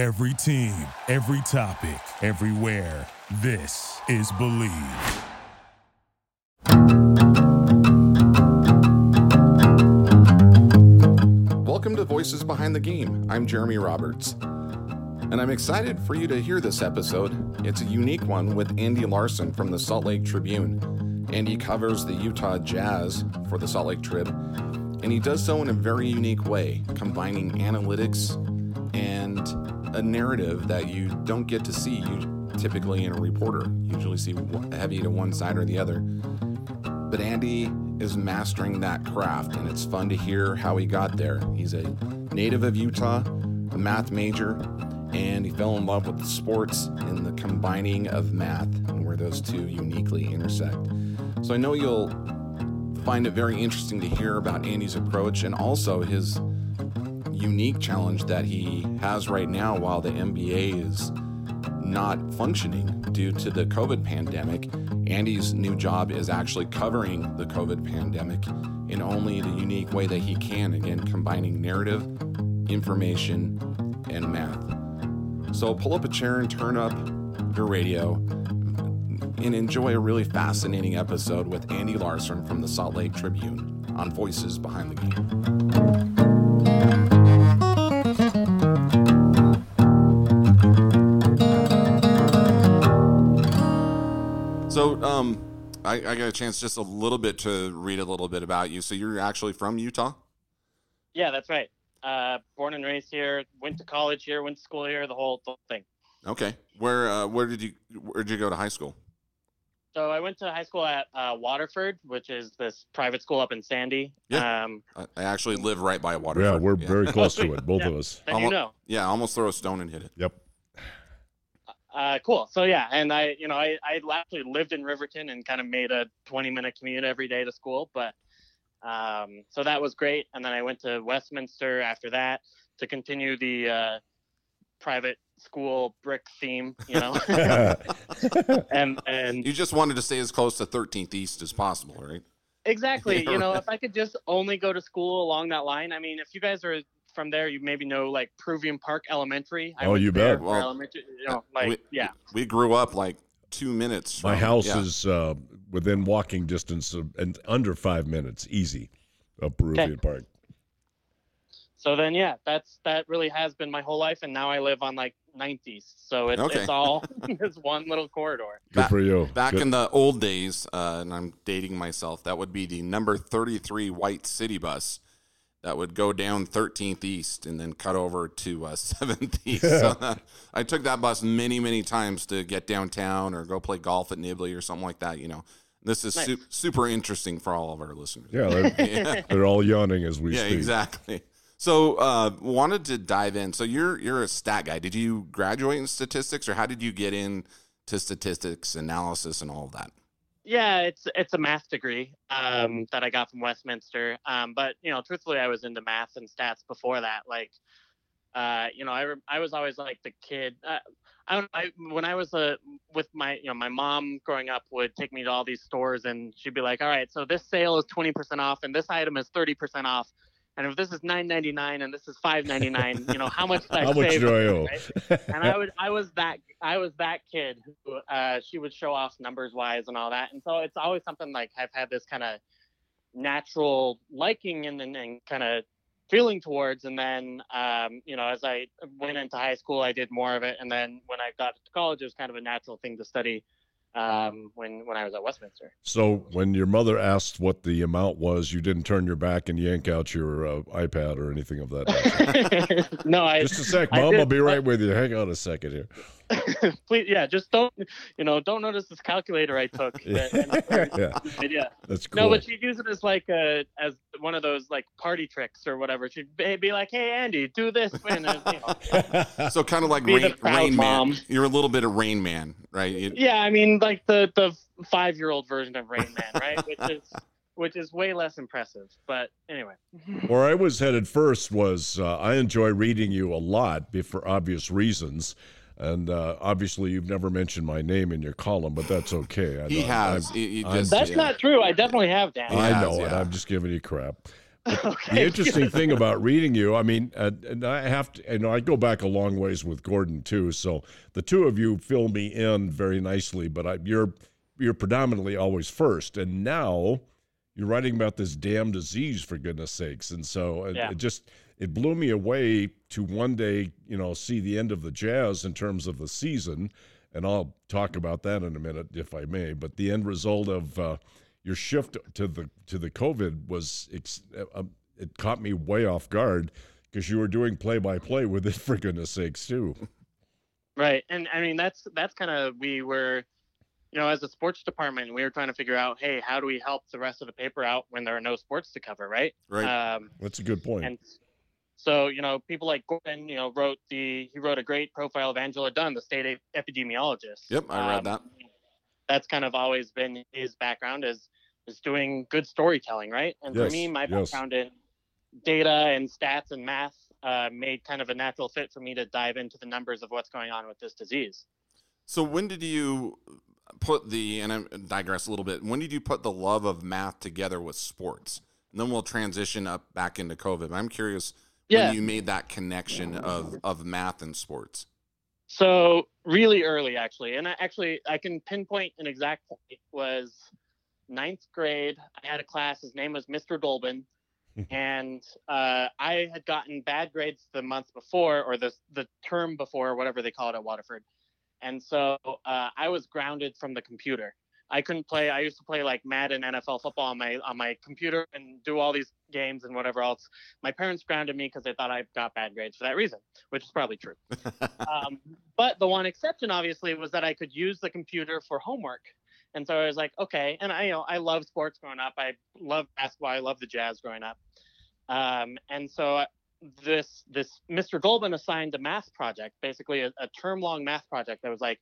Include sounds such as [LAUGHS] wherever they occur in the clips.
Every team, every topic, everywhere. This is Believe. Welcome to Voices Behind the Game. I'm Jeremy Roberts. And I'm excited for you to hear this episode. It's a unique one with Andy Larsen from the Salt Lake Tribune. Andy covers the Utah Jazz for the Salt Lake Trib, and he does so in a very unique way, combining analytics and a narrative that you don't get to see you typically in a reporter. You usually see heavy to one side or the other. But Andy is mastering that craft, and it's fun to hear how he got there. He's a native of Utah, a math major, and he fell in love with sports and the combining of math and where those two uniquely intersect. So I know you'll find it very interesting to hear about Andy's approach and also his unique challenge that he has right now while the NBA is not functioning due to the COVID pandemic. Andy's new job is actually covering the COVID pandemic in only the unique way that he can, again, combining narrative, information, and math. So pull up a chair and turn up your radio and enjoy a really fascinating episode with Andy Larsen from the Salt Lake Tribune on Voices Behind the Game. So, um, I, I got a chance just a little bit to read a little bit about you. So, you're actually from Utah? Yeah, that's right. Uh, born and raised here. Went to college here. Went to school here. The whole, the whole thing. Okay. Where uh, where did you where did you go to high school? So I went to high school at uh, Waterford, which is this private school up in Sandy. Yeah. Um, I, I actually live right by Waterford. Yeah, we're very close to it, [LAUGHS] both of us. then you know. Yeah, almost throw a stone and hit it. Yep. Uh, cool. So yeah, and I, you know, I, I actually lived in Riverton and kind of made a 20 minute commute every day to school, but um, so that was great. And then I went to Westminster after that to continue the uh, private school brick theme, you know, [LAUGHS] [LAUGHS] and and You just wanted to stay as close to 13th East as possible, right? Exactly. [LAUGHS] You know, if I could just only go to school along that line. I mean, if you guys are from there, you maybe know like Peruvian Park Elementary. I Oh, you bet. Well, elementary, you know, like we, yeah. We grew up like two minutes. My house yeah. is uh, within walking distance of, and under five minutes, easy, of Peruvian Park. So then, yeah, that's that really has been my whole life, and now I live on like 90s, so it's Okay. it's all [LAUGHS] [LAUGHS] this one little corridor. Good Back- for you. Back Good. in the old days, uh, and I'm dating myself, that would be the number 33 white city bus that would go down 13th East and then cut over to uh, [LAUGHS] 7th [LAUGHS] East. So, uh, [LAUGHS] I took that bus many, many times to get downtown or go play golf at Nibley or something like that. You know, this is Nice. su- super interesting for all of our listeners. yeah, they're, Yeah. they're all yawning as we yeah, speak. exactly. So, uh, wanted to dive in. So, you're you're a stat guy. Did you graduate in statistics, or how did you get into statistics analysis and all of that? Yeah, it's it's a math degree um, that I got from Westminster. Um, but you know, truthfully, I was into math and stats before that. Like, uh, you know, I re- I was always like the kid. Uh, I don't. I when I was uh, with my you know my mom growing up would take me to all these stores and she'd be like, all right, so this sale is twenty percent off and this item is thirty percent off. And if this is nine ninety nine and this is five ninety nine, you know how much [LAUGHS] I How much save do on I owe? right? [LAUGHS] and I would I was that I was that kid who uh, she would show off numbers wise and all that, and so it's always something like I've had this kind of natural liking and and, and kind of feeling towards, and then um, you know as I went into high school, I did more of it, and then when I got to college, it was kind of a natural thing to study um, when when I was at Westminster. So when your mother asked what the amount was, you didn't turn your back and yank out your uh, iPad or anything of that [LAUGHS] no, I Just a sec, Mom. I'll be right with you. Hang on a second here. [LAUGHS] please yeah just don't you know don't notice this calculator I took. But- [LAUGHS] yeah, yeah. that's cool. No, but she'd use it as like a as one of those like party tricks or whatever. She'd be be like, "Hey, Andy, do this." And, uh, you know. [LAUGHS] So kind of like Rain, Rain Man. You're a little bit of Rain Man, right? You- Yeah, I mean, like the the five year old version of Rain Man, right? Which is which is way less impressive. But anyway, Where I was headed first was uh, I enjoy reading you a lot for obvious reasons. And uh, obviously, you've never mentioned my name in your column, but that's okay. I he don't- has. I'm- He- he I'm- just- that's yeah. not true. I definitely have, Dan. He I has, know it. I'm just giving you crap. [LAUGHS] okay. The interesting thing about reading you, I mean, uh, and I have to, you know, I go back a long ways with Gordon too. So the two of you fill me in very nicely, but I, you're you're predominantly always first, and now you're writing about this damn disease for goodness sakes, and so it, it just it blew me away to one day, you know, see the end of the Jazz in terms of the season, and I'll talk about that in a minute if I may. But the end result of uh, your shift to the to the COVID was ex- uh, it caught me way off guard because you were doing play by play with it [LAUGHS] for goodness sakes too. Right. And I mean that's that's kind of we were you know, as a sports department, we were trying to figure out, hey, how do we help the rest of the paper out when there are no sports to cover, right? Right. Um, That's a good point. and so, you know, people like Gordon, you know, wrote the he wrote a great profile of Angela Dunn, the state epidemiologist. Yep, I read Um, that. That's kind of always been his background is is doing good storytelling, right? And for me, my yes. background in data and stats and math uh, made kind of a natural fit for me to dive into the numbers of what's going on with this disease. So when did you put the and I digress a little bit. When did you put the love of math together with sports? And then we'll transition up back into COVID. I'm curious Yeah. when you made that connection of of math and sports. So really early, actually, and I actually I can pinpoint an exact point. It was ninth grade. I had a class. His name was Mr. Dolbin, and uh, I had gotten bad grades the month before, or the the term before, whatever they call it at Waterford. And so uh, I was grounded from the computer. I couldn't play. I used to play like Madden NFL football on my on my computer and do all these games and whatever else. My parents grounded me because they thought I got bad grades for that reason, which is probably true [LAUGHS] um, but the one exception obviously was that I could use the computer for homework. And so I was like, okay. And I, you know, I love sports growing up. I love basketball. I love the Jazz growing up. Um, and so this this Mr. Goldman assigned a math project, basically a, a term long math project that was like,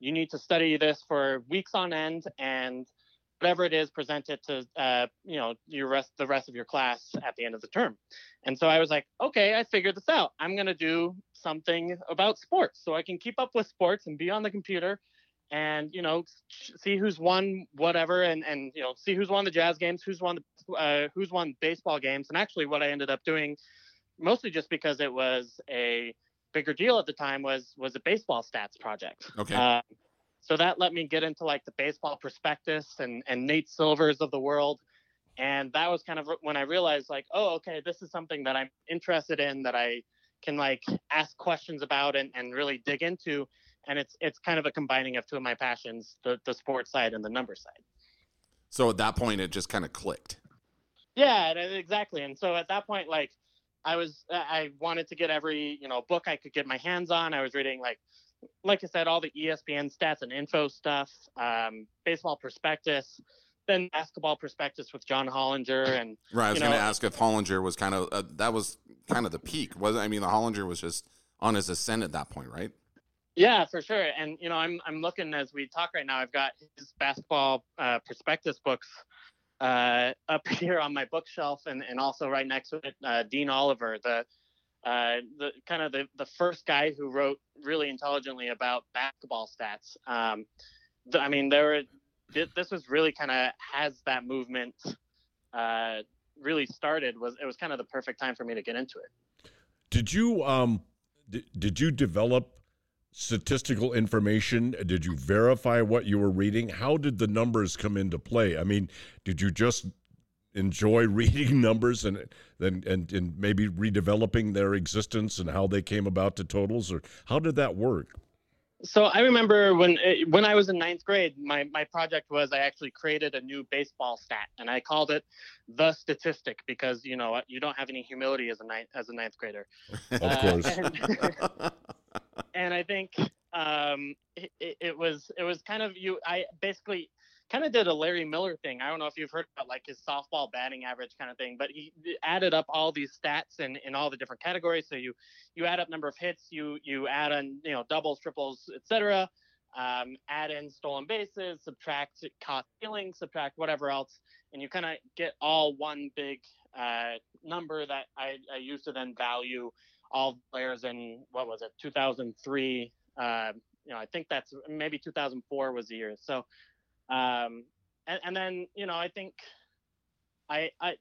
you need to study this for weeks on end and whatever it is, present it to uh, you know your rest the rest of your class at the end of the term. And so I was like, okay, I figured this out. I'm gonna do something about sports so I can keep up with sports and be on the computer and you know see who's won whatever and and you know see who's won the jazz games who's won the uh, who's won baseball games and actually what i ended up doing mostly just because it was a bigger deal at the time was was a baseball stats project. Okay. um, so that let me get into like the baseball prospectus and and nate silvers of the world. And that was kind of when i realized like oh okay this is something that i'm interested in that i can like ask questions about and, and really dig into. And it's it's kind of a combining of two of my passions the, the sports side and the number side. So at that point, it just kind of clicked. yeah exactly. And so at that point like i was i wanted to get every you know book i could get my hands on i was reading like like i said all the espn stats and info stuff um, baseball prospectus then basketball prospectus with john hollinger and Right. I was going to ask if Hollinger was kind of uh, that was kind of the peak. Was I mean the Hollinger was just on his ascent at that point, right? Yeah, for sure. And you know, I'm I'm looking as we talk right now. I've got his basketball uh, prospectus books uh, [LAUGHS] up here on my bookshelf, and, and also right next to it, uh, Dean Oliver, the uh, the kind of the, the first guy who wrote really intelligently about basketball stats. Um, th- I mean, there were thi- this was really kind of has that movement uh, really started. Was it was kind of the perfect time for me to get into it. Did you um did, did you develop statistical information? Did you verify what you were reading? How did the numbers come into play? I mean, did you just enjoy [LAUGHS] reading numbers and then and, and maybe redeveloping their existence and how they came about to totals or how did that work? So I remember when eh, when I was in ninth grade, my my project was I actually created a new baseball stat, and I called it the statistic because you know you don't have any humility as a ninth as a ninth grader. Of Uh, course. [LAUGHS] and, and I think um, it, it, was it was kind of you. I basically kind of did a Larry Miller thing. I don't know if you've heard about like his softball batting average kind of thing, but he added up all these stats in, in all the different categories. So you you add up number of hits, you you add on you know doubles, triples, etc. Um, add in stolen bases, subtract caught stealing, subtract whatever else, and you kind of get all one big uh, number that I, I used to then value all players in what was it 2003 uh, you know i think that's maybe 2004 was the year so um and, and then you know i think i i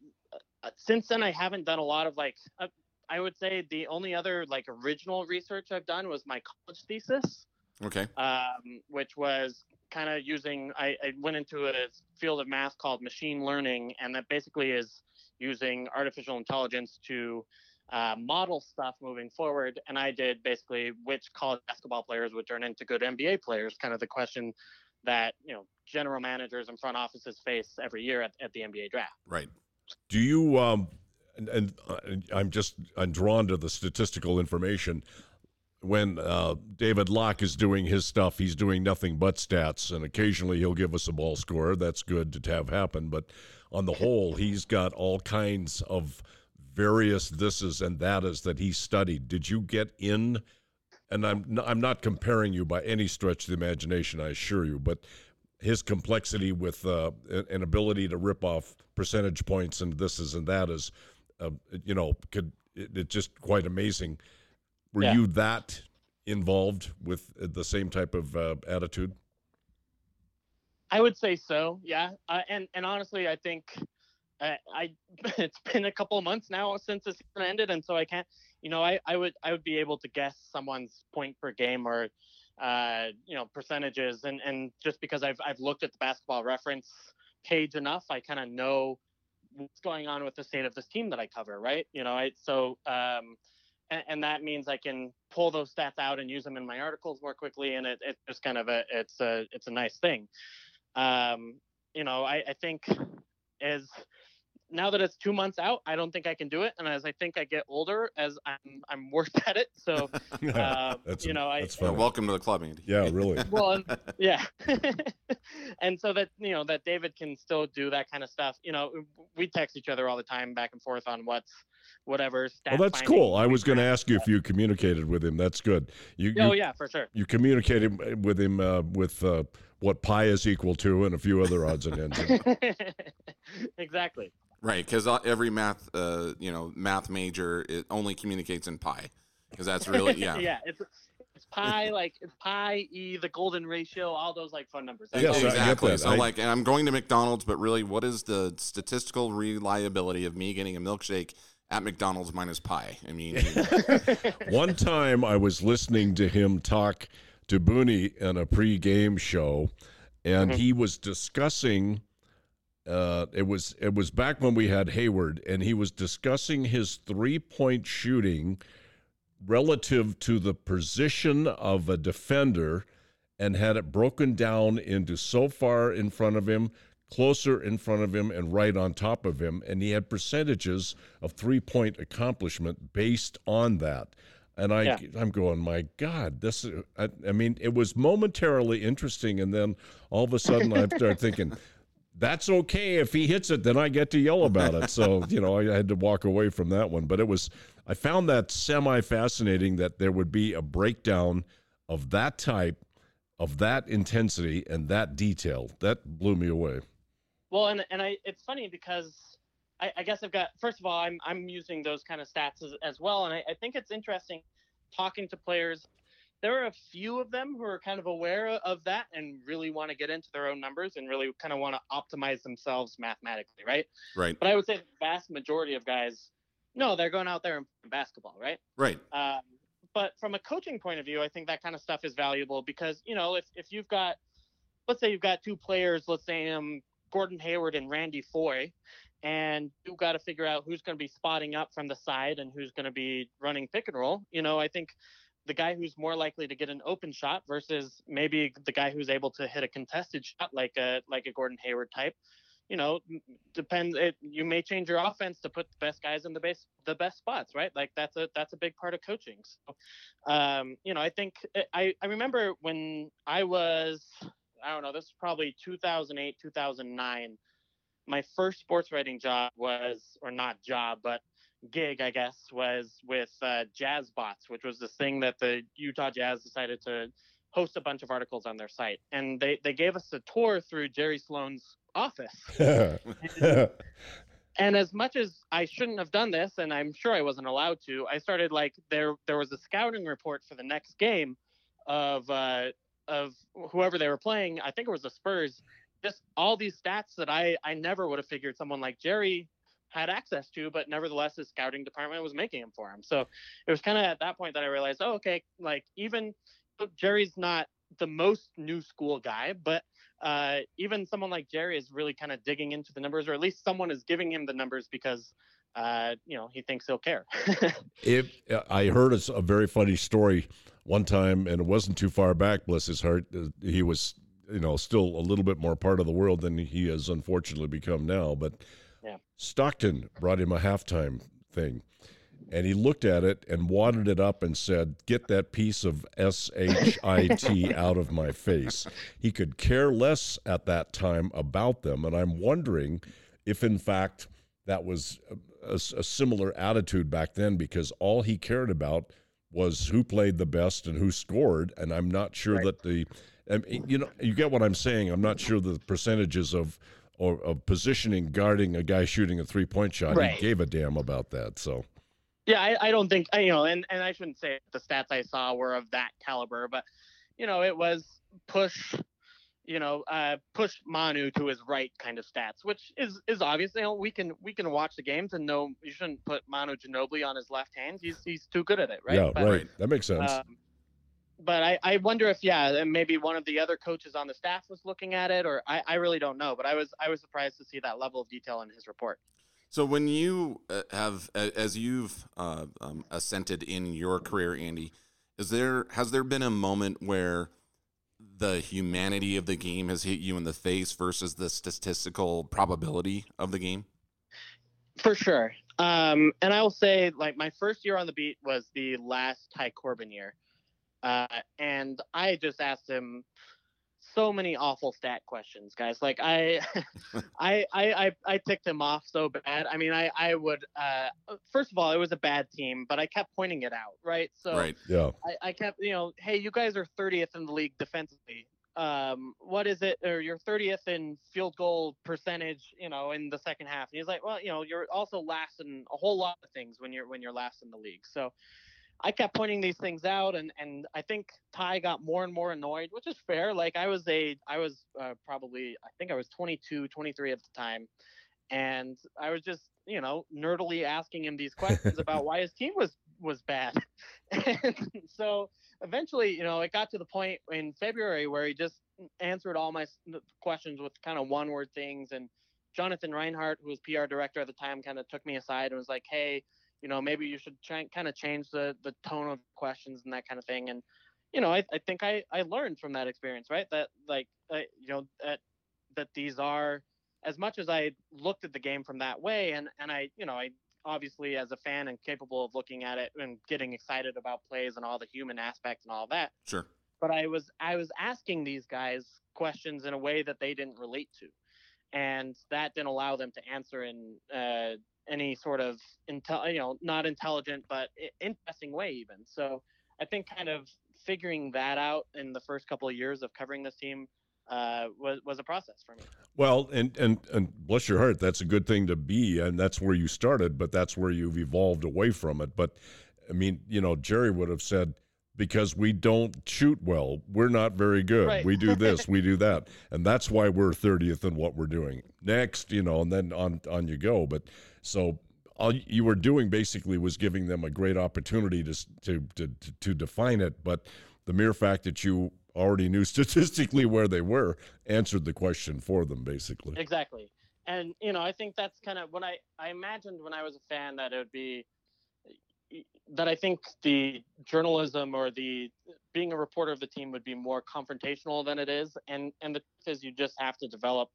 uh, since then, I haven't done a lot of like. Uh, I would say the only other like original research I've done was my college thesis. Okay. Um, which was kind of using. I, I went into a field of math called machine learning, and that basically is using artificial intelligence to uh, model stuff moving forward. And I did basically which college basketball players would turn into good NBA players, kind of the question that you know general managers and front offices face every year at, at the NBA draft. Right. Do you um and, and uh, I'm just I'm drawn to the statistical information. When uh, David Locke is doing his stuff, he's doing nothing but stats, and occasionally he'll give us a ball score. That's good to have happen. But on the whole, he's got all kinds of various thises and thates that he studied. Did you get in? And I'm I'm not comparing you by any stretch of the imagination, I assure you, but his complexity with uh, an ability to rip off percentage points and this is and that is, uh, you know, could it, it's just quite amazing. Were Yeah. you that involved with the same type of uh, attitude? I would say so, yeah. Uh, and and honestly, I think uh, I [LAUGHS] it's been a couple months now since the season ended, and so I can't. You know, I, I would I would be able to guess someone's point per game or uh, you know percentages, and and just because I've I've looked at the basketball reference page enough, I kind of know what's going on with the state of this team that I cover, right? You know, I so um, and, and that means I can pull those stats out and use them in my articles more quickly, and it, it's just kind of a it's a it's a nice thing um, you know, I, I think as now that it's two months out, I don't think I can do it. And as I think I get older, as I'm I'm worse [LAUGHS] at it. So [LAUGHS] That's you know, I that's Well, funny. welcome to the club, Andy. Yeah, really. [LAUGHS] well, and- yeah, and so that you know that David can still do that kind of stuff. You know, we text each other all the time, back and forth on what's whatever. Stat Well, that's cool. I was going to ask you if you communicated with him. That's good. You Oh you, yeah, for sure. you communicated with him uh, with uh, what pi is equal to and a few other odds and ends. exactly. Right, because every math, uh, you know, math major it only communicates in pi, because that's [LAUGHS] really yeah. yeah, it's it's pi like it's pi e the golden ratio, all those like fun numbers. That's Yes, all exactly. So I, like, and I'm going to McDonald's, but really, what is the statistical reliability of me getting a milkshake at McDonald's minus pi? I mean, [LAUGHS] One time I was listening to him talk to Booney in a pre-game show, and Mhm. he was discussing. Uh, it was it was back when we had Hayward, and he was discussing his three-point shooting relative to the position of a defender, and had it broken down into so far in front of him, closer in front of him, and right on top of him, and he had percentages of three-point accomplishment based on that. And I, Yeah. I'm going, my God, this. is- I, I mean, it was momentarily interesting, and then all of a sudden, I started thinking, that's okay if he hits it, then I get to yell about it. So [LAUGHS] you know, I had to walk away from that one. But it was, I found that semi fascinating that there would be a breakdown of that type, of that intensity, and that detail. That blew me away. Well, and and I it's funny because I, I guess I've got first of all I'm I'm using those kind of stats as, as well, and I, I think it's interesting talking to players. There are a few of them who are kind of aware of that and really want to get into their own numbers and really kind of want to optimize themselves mathematically, right? right, But I would say the vast majority of guys, no, they're going out there and basketball, right? right, Um, but from a coaching point of view, I think that kind of stuff is valuable because you know if if you've got, let's say you've got two players, let's say um Gordon Hayward and Randy Foye, and you've got to figure out who's going to be spotting up from the side and who's going to be running pick and roll. You know, I think the guy who's more likely to get an open shot versus maybe the guy who's able to hit a contested shot like a like a Gordon Hayward type. You know, depends. It, you may change your offense to put the best guys in the base, the best spots, right? Like that's a that's a big part of coaching. So, um, you know, I think I I remember when I was I don't know, this is probably 2008, 2009. My first sports writing job was, or not job, but gig, I guess, was with uh, Jazz Bots, which was this thing that the Utah Jazz decided to host a bunch of articles on their site. And they, they gave us a tour through Jerry Sloan's office. [LAUGHS] And as much as I shouldn't have done this, and I'm sure I wasn't allowed to, I started like there there was a scouting report for the next game of uh, of whoever they were playing. I think it was the Spurs. Just all these stats that I I never would have figured someone like Jerry had access to, but nevertheless his scouting department was making him for him. So it was kind of at that point that I realized, oh, okay, like even Jerry's not the most new school guy, but uh, even someone like Jerry is really kind of digging into the numbers, or at least someone is giving him the numbers because uh, you know he thinks he'll care. [LAUGHS] if I heard a, a, very funny story one time, and it wasn't too far back. Bless his heart, uh, he was you know still a little bit more part of the world than he has unfortunately become now. But yeah. Stockton brought him a halftime thing and he looked at it and wadded it up and said, Get that piece of S H I T [LAUGHS] out of my face. He could care less at that time about them. And I'm wondering if, in fact, that was a, a, a similar attitude back then because all he cared about was who played the best and who scored. And I'm not sure right. that the, you know, you get what I'm saying. I'm not sure the percentages of, or of positioning guarding a guy shooting a three point shot. Right. He gave a damn about that. So yeah, I, I don't think you know, and, and I shouldn't say the stats I saw were of that caliber, but you know, it was push, you know, uh, push Manu to his right kind of stats, which is is obvious. You know, we can we can watch the games and know you shouldn't put Manu Ginobili on his left hand. He's he's too good at it, right? Yeah, but, right. That makes sense. Um, but I, I wonder if yeah maybe one of the other coaches on the staff was looking at it or I, I really don't know but I was I was surprised to see that level of detail in his report. So when you uh, have, as you've uh, um, ascended in your career, Andy, is there has there been a moment where the humanity of the game has hit you in the face versus the statistical probability of the game? For sure. Um, and I will say, like my first year on the beat was the last Ty Corbin year, uh, and I just asked him so many awful stat questions, guys. Like I, [LAUGHS] [LAUGHS] I, I, I, I ticked him off so bad. I mean, I, I would. Uh, first of all, it was a bad team, but I kept pointing it out, right? So, right. yeah, I, I kept, you know, hey, you guys are 30th in the league defensively. Um, what is it? Or you're 30th in field goal percentage, you know, in the second half. And he's like, well, you know, you're also last in a whole lot of things when you're when you're last in the league. So I kept pointing these things out, and and I think Ty got more and more annoyed, which is fair. Like I was a, I was uh, probably, I think I was 22, 23 at the time, and I was just, you know, nerdily asking him these questions [LAUGHS] about why his team was was bad, [LAUGHS] and so eventually, you know, it got to the point in February where he just answered all my questions with kind of one word things, and Jonathan Rinehart, who was PR director at the time, kind of took me aside and was like, hey you know, maybe you should try kind of change the the tone of questions and that kind of thing. And you know, I, I think I I learned from that experience, right? That like uh, you know that that these are as much as I looked at the game from that way, and and I you know I obviously as a fan and capable of looking at it and getting excited about plays and all the human aspect and all that. Sure. But I was I was asking these guys questions in a way that they didn't relate to, and that didn't allow them to answer in uh, any sort of intel, you know, not intelligent but interesting way even. So I think kind of figuring that out in the first couple of years of covering this team uh, was was a process for me. Well, and and and bless your heart, that's a good thing to be, and that's where you started, but that's where you've evolved away from it. But I mean, you know, Jerry would have said because we don't shoot well, we're not very good. Right. We do [LAUGHS] this, we do that, and that's why we're thirtieth in what we're doing. Next, you know, and then on on you go. But so all you were doing basically was giving them a great opportunity to, to to to define it, but the mere fact that you already knew [LAUGHS] statistically where they were answered the question for them basically. Exactly. And you know, I think that's kind of when I I imagined when I was a fan that it would be that I think the journalism or the being a reporter of the team would be more confrontational than it is, and and the truth is you just have to develop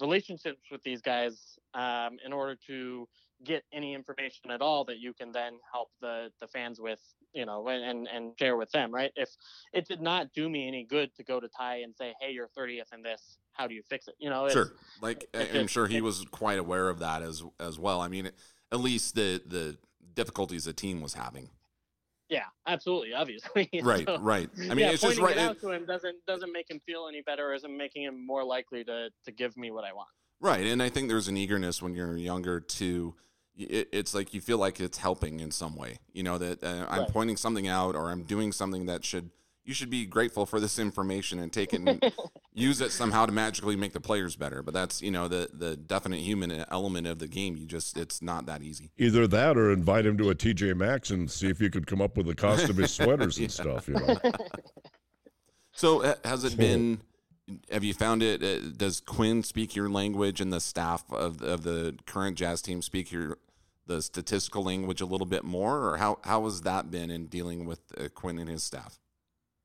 relationships with these guys um, in order to get any information at all that you can then help the the fans with you know and and share with them right? If it did not do me any good to go to ty and say hey you're 30th in this. How do you fix it? You know sure. Like i'm sure he was quite aware of that as as well. I mean at least the the difficulties the team was having yeah, absolutely, obviously. [LAUGHS] Right, so, right. I mean, yeah, it's just right. It out to him doesn't doesn't make him feel any better, isn't making him more likely to to give me what I want. Right, and I think there's an eagerness when you're younger to. It, it's like you feel like it's helping in some way. You know that uh, I'm right. pointing something out, or I'm doing something that should you should be grateful for this information and take it and [LAUGHS] use it somehow to magically make the players better. But that's you know the the definite human element of the game. You just it's not that easy. Either that or invite him to a TJ Maxx and see if you could come up with the cost of his [LAUGHS] sweaters and stuff. You know. So uh, has it been? Have you found it? Uh, does Quin speak your language and the staff of of the current Jazz team speak your the statistical language a little bit more, or how how has that been in dealing with uh, Quin and his staff?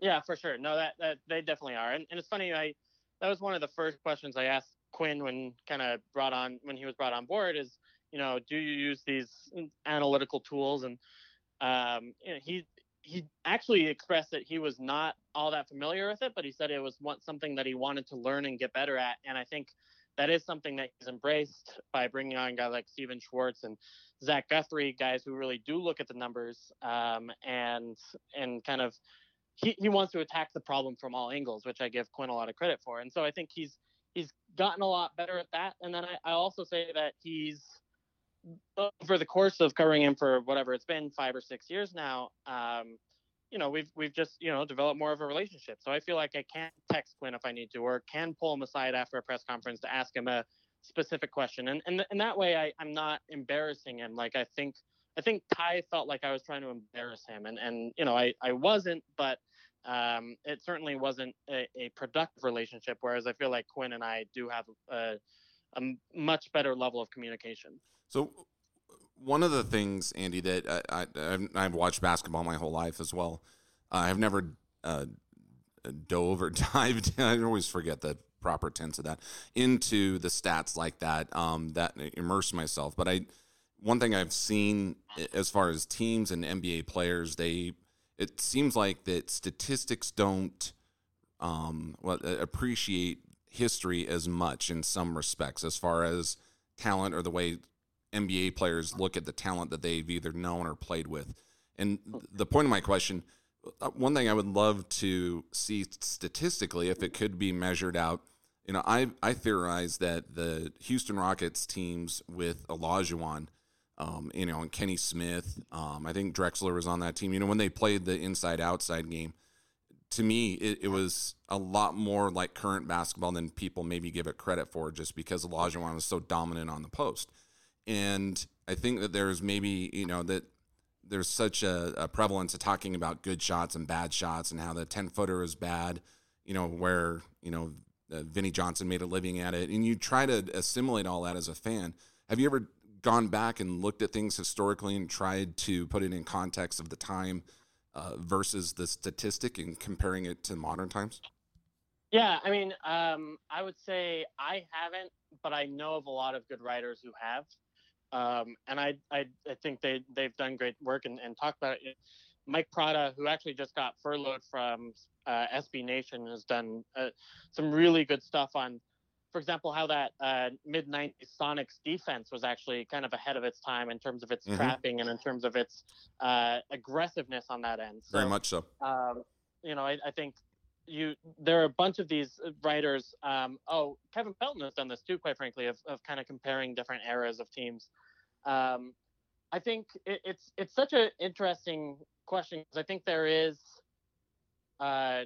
Yeah, for sure. No, that, that they definitely are, and, and it's funny. I that was one of the first questions I asked Quin when kind of brought on when he was brought on board is you know do you use these analytical tools and um, you know, he he actually expressed that he was not all that familiar with it, but he said it was something that he wanted to learn and get better at. And I think that is something that he's embraced by bringing on guys like Stephen Schwartz and Zach Guthrie, guys who really do look at the numbers um, and and kind of he, he wants to attack the problem from all angles, which I give Quin a lot of credit for. And so I think he's he's gotten a lot better at that. And then I, I also say that he's over the course of covering him for whatever it's been five or six years now, um, you know, we've we've just you know developed more of a relationship. So I feel like I can text Quin if I need to, or can pull him aside after a press conference to ask him a specific question, and and, and that way I, I'm not embarrassing him. Like I think I think Ty felt like I was trying to embarrass him, and and you know I I wasn't, but um, it certainly wasn't a, a productive relationship. Whereas I feel like Quin and I do have a, a much better level of communication. So one of the things, Andy, that I, I have watched basketball my whole life as well. Uh, I've never uh, dove or [LAUGHS] dived. I always forget the proper tense of that into the stats like that. Um, that immerse myself. But I, one thing I've seen as far as teams and NBA players, they it seems like that statistics don't um, well, appreciate history as much in some respects as far as talent or the way NBA players look at the talent that they've either known or played with. And the point of my question, uh, one thing I would love to see statistically, if it could be measured out, you know, I I theorize that the Houston Rockets teams with Olajuwon, um, you know, and Kenny Smith, um, I think Drexler was on that team. You know, when they played the inside outside game, to me, it, it, was a lot more like current basketball than people maybe give it credit for, just because Olajuwon was so dominant on the post and I think that there's maybe you know that there's such a, a, prevalence of talking about good shots and bad shots and how the 10 footer is bad, you know, where, you know, uh, Vinnie Johnson made a living at it. And you try to assimilate all that as a fan. Have you ever gone back and looked at things historically and tried to put it in context of the time uh, versus the statistic and comparing it to modern times? Yeah, I mean, um, I would say I haven't, but I know of a lot of good writers who have. Um, and I, I, I think they they've done great work and, and talked about it. Mike Prada, who actually just got furloughed from uh, SB Nation, has done uh, some really good stuff on, for example, how that uh, mid 90s Sonics defense was actually kind of ahead of its time in terms of its mm-hmm. trapping and in terms of its uh, aggressiveness on that end. So, Very much so. Um, you know, I, I, think you there are a bunch of these writers. Um, oh, Kevin Pelton has done this too, quite frankly, of, of kind of comparing different eras of teams. Um, I think it, it's it's such an interesting question because I think there is, uh,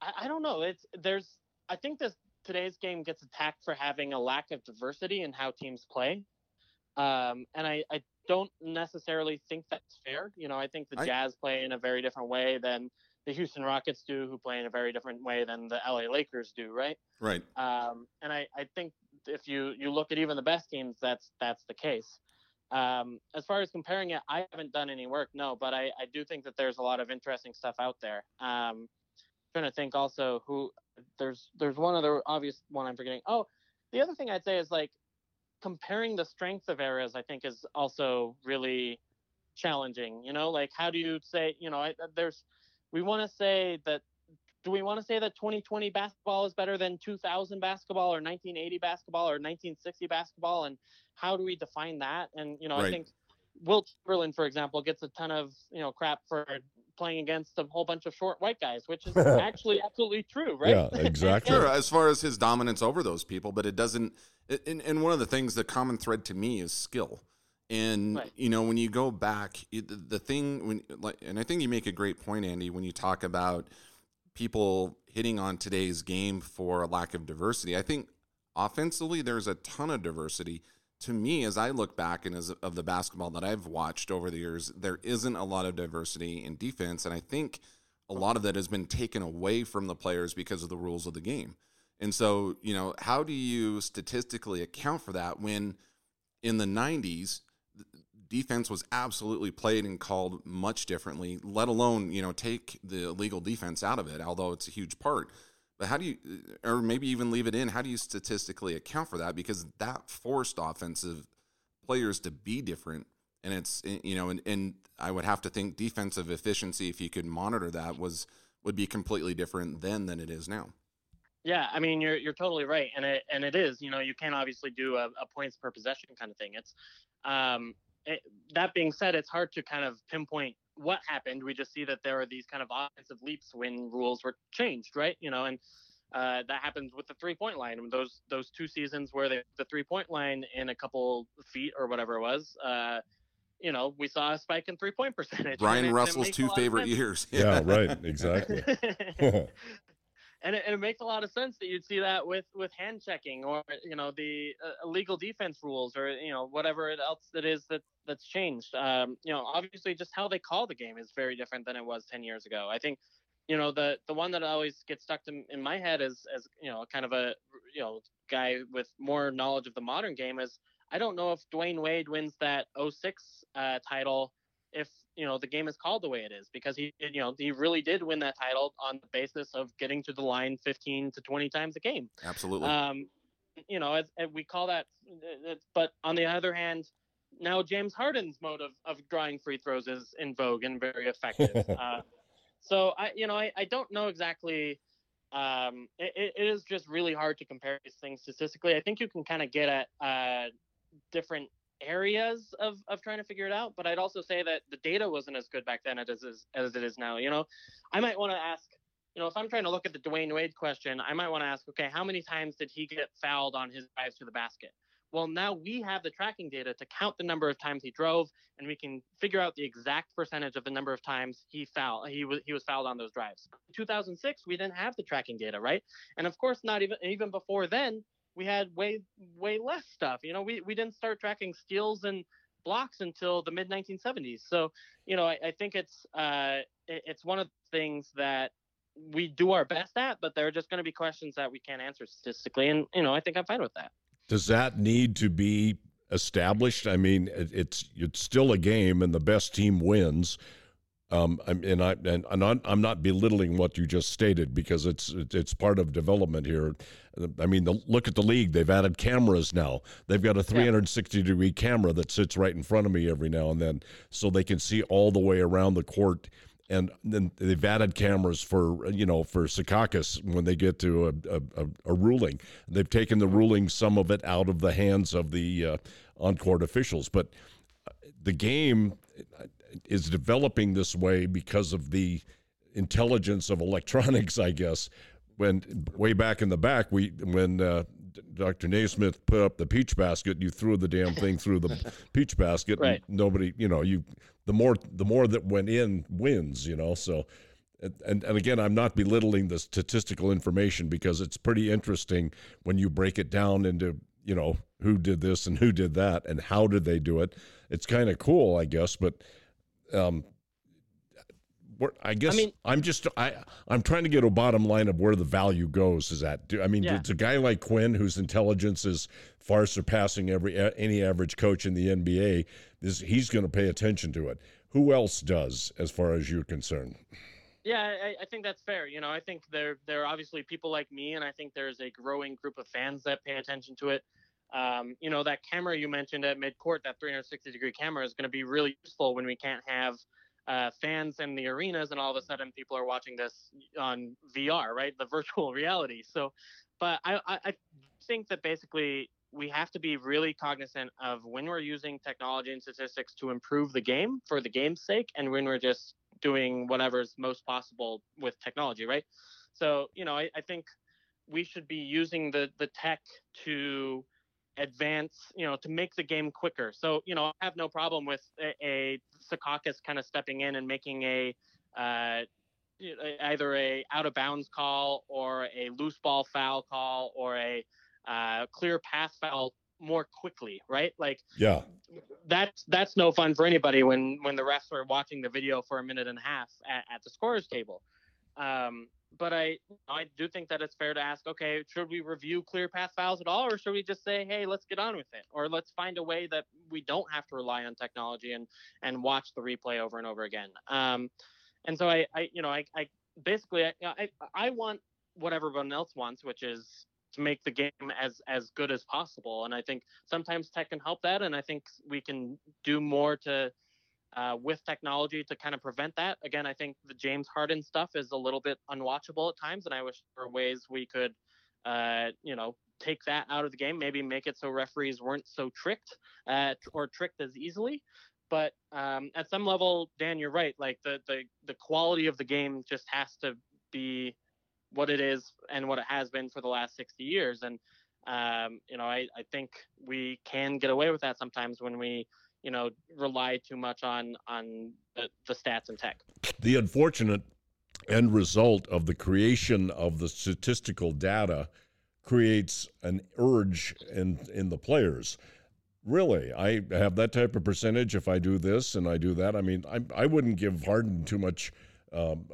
I, I don't know. It's there's I think this today's game gets attacked for having a lack of diversity in how teams play, um, and I, I don't necessarily think that's fair. You know, I think the I, Jazz play in a very different way than the Houston Rockets do, who play in a very different way than the LA Lakers do, right? Right. Um, and I, I think if you you look at even the best teams, that's that's the case. Um, as far as comparing it, I haven't done any work, no, but I, I do think that there's a lot of interesting stuff out there. Um, trying to think also who there's there's one other obvious one I'm forgetting. Oh, the other thing I'd say is like comparing the strength of eras. I think is also really challenging. You know, like how do you say you know I, there's we want to say that do we want to say that 2020 basketball is better than 2000 basketball or 1980 basketball or 1960 basketball and how do we define that and you know right. i think wilt chamberlain for example gets a ton of you know crap for playing against a whole bunch of short white guys which is [LAUGHS] actually absolutely true right yeah exactly sure as far as his dominance over those people but it doesn't and, and one of the things the common thread to me is skill And Right. you know, when you go back, it, the- the thing when like, and I think you make a great point, Andy, when you talk about people hitting on today's game for a lack of diversity. I think offensively, there's a ton of diversity. To me, as I look back and as of the basketball that I've watched over the years, there isn't a lot of diversity in defense, and I think a lot of that has been taken away from the players because of the rules of the game. And so, you know, how do you statistically account for that when in the 90s, defense was absolutely played and called much differently, let alone, you know, take the illegal defense out of it, although it's a huge part. But how do you, or maybe even leave it in, how do you statistically account for that? Because that forced offensive players to be different. And it's, you know, and, and I would have to think defensive efficiency, if you could monitor that, was would be completely different then than it is now. Yeah, I mean you're you're totally right, and it and it is. You know, you can't obviously do a, a points per possession kind of thing. It's um, it, that being said, it's hard to kind of pinpoint what happened. We just see that there are these kind of offensive leaps when rules were changed, right? You know, and uh, that happens with the three point line. Those those two seasons where they, the three point line in a couple feet or whatever it was. Uh, you know, we saw a spike in three point [LAUGHS] percentage. Bryon Russell's two favorite sense. years. Yeah, right. [LAUGHS] Exactly. [LAUGHS] and, it, and it makes a lot of sense that you'd see that with with hand checking or you know the uh, illegal defense rules or you know whatever else that is that that's changed. Um, you know, obviously just how they call the game is very different than it was ten years ago. I think you know the the one that always gets stuck in, in my head as as you know kind of a you know guy with more knowledge of the modern game is I don't know if Dwyane Wade wins that 06 uh, title if you know the game is called the way it is because he you know he really did win that title on the basis of getting to the line 15 to 20 times a game. Absolutely. um you know as, as we call that uh, but on the other hand now james harden's mode of, of drawing free throws is in vogue and very effective. [LAUGHS] Uh, so i you know i, I don't know exactly um it, it- it is just really hard to compare these things statistically. I think you can kind of get at uh different areas of, of trying to figure it out. But I'd also say that the data wasn't as good back then as, as, as it is now. You know, I might want to ask, you know, if I'm trying to look at the Dwyane Wade question, I might want to ask, okay, how many times did he get fouled on his drives to the basket? Well, now we have the tracking data to count the number of times he drove, and we can figure out the exact percentage of the number of times he foul he was he was fouled on those drives. In 2006, we didn't have the tracking data, right? And of course, not even even before then, we had way way less stuff. You know, we we didn't start tracking steals and blocks until the mid 1970s. So, you know, I, I think it's uh, it- it's one of the things that we do our best at, but there are just going to be questions that we can't answer statistically, and you know, I think I'm fine with that. Does that need to be established? I mean, it, it's it's still a game, and the best team wins. Um, I'm- and I and I'm not, I'm not belittling what you just stated because it's it's part of development here. I mean, the, look at the league; they've added cameras now. They've got a 360 degree camera that sits right in front of me every now and then, so they can see all the way around the court. And then they've added cameras for you know for Secaucus when they get to a, a, a, a ruling. They've taken the ruling, some of it out of the hands of the uh, on court officials, but the game is developing this way because of the intelligence of electronics, I guess. When way back in the back, we when uh, Dr. Naismith put up the peach basket, you threw the damn thing through the [LAUGHS] peach basket. and Right. nobody, you know, you the more the more that went in wins, you know. So, and and again, I'm not belittling the statistical information because it's pretty interesting when you break it down into you know who did this and who did that and how did they do it. It's kind of cool, I guess, but um, I guess mean- I'm just I I'm trying to get a bottom line of where the value goes. Is that do, I mean, Yeah. it's a guy like Quin whose intelligence is far surpassing every any average coach in the NBA. Is he's going to pay attention to it? Who else does, as far as you're concerned? Yeah, I, I think that's fair. You know, I think there there are obviously people like me, and I think there's a growing group of fans that pay attention to it. Um, you know, that camera you mentioned at midcourt, that 360 degree camera, is going to be really useful when we can't have uh, fans in the arenas, and all of a sudden people are watching this on VR, right? The [LAUGHS] virtual reality. So, but I, I, think that basically we have to be really cognizant of when we're using technology and statistics to improve the game for the game's sake, and when we're just doing whatever's most possible with technology, right? So, you know, I, I think we should be using the the tech to advance, you know, to make the game quicker. So, you know, I have no problem with a, a Secaucus kind of stepping in and making a uh, either a out of bounds call or a loose ball foul call or a uh, clear pass foul more quickly, right? Like, yeah, that's that's no fun for anybody when when the refs are watching the video for a minute and a half at, at the scorers table. Um, but I I do think that it's fair to ask, okay, should we review clear path fouls at all, or should we just say, hey, let's get on with it, or let's find a way that we don't have to rely on technology and and watch the replay over and over again. Um, and so I, I you know I, I basically I, I I want what everyone else wants, which is to make the game as as good as possible. And I think sometimes tech can help that, and I think we can do more to uh, with technology to kind of prevent that. Again, I think the James Harden stuff is a little bit unwatchable at times, and I wish there were ways we could, uh, you know, take that out of the game. Maybe make it so referees weren't so tricked uh, or tricked as easily. But um, at some level, Dan, you're right. Like the the the quality of the game just has to be what it is and what it has been for the last 60 years. And um, you know, I, I think we can get away with that sometimes when we you know rely too much on on the, the stats and tech. The unfortunate end result of the creation of the statistical data creates an urge in in the players. Really, I have that type of percentage if I do this and I do that. I mean, I I wouldn't give Harden too much. Um,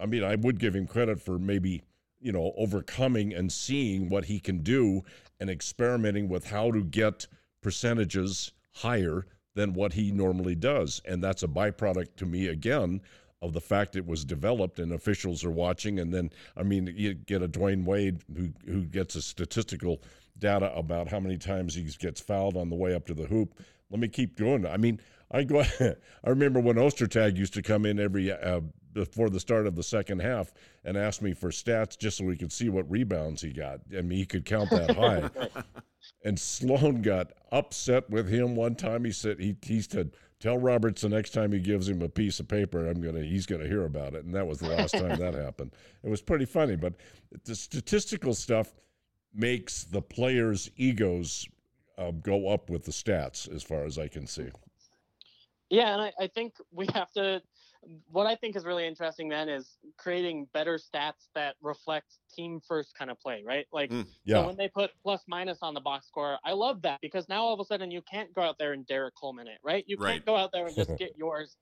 I mean, I would give him credit for maybe you know overcoming and seeing what he can do and experimenting with how to get percentages higher than what he normally does. And that's a byproduct to me, again, of the fact it was developed and officials are watching. And then, I mean, you get a Dwyane Wade who, who gets a statistical data about how many times he gets fouled on the way up to the hoop. Let me keep going. I mean, I go. [LAUGHS] I remember when Ostertag used to come in every uh, before the start of the second half and ask me for stats just so we could see what rebounds he got. I mean, he could count that high. [LAUGHS] And Sloan got upset with him one time. He said he he said, "Tell Roberts the next time he gives him a piece of paper, I'm gonna he's gonna hear about it." And that was the last time that [LAUGHS] happened. It was pretty funny, but the statistical stuff makes the players' egos uh, go up with the stats, as far as I can see. Yeah, and I, I think we have to what I think is really interesting then is creating better stats that reflect team first kind of play, right? Like mm, yeah. so when they put plus minus on the box score, I love that because now all of a sudden you can't go out there and Derrick Coleman it, right? You right. can't go out there and just [LAUGHS] get yours,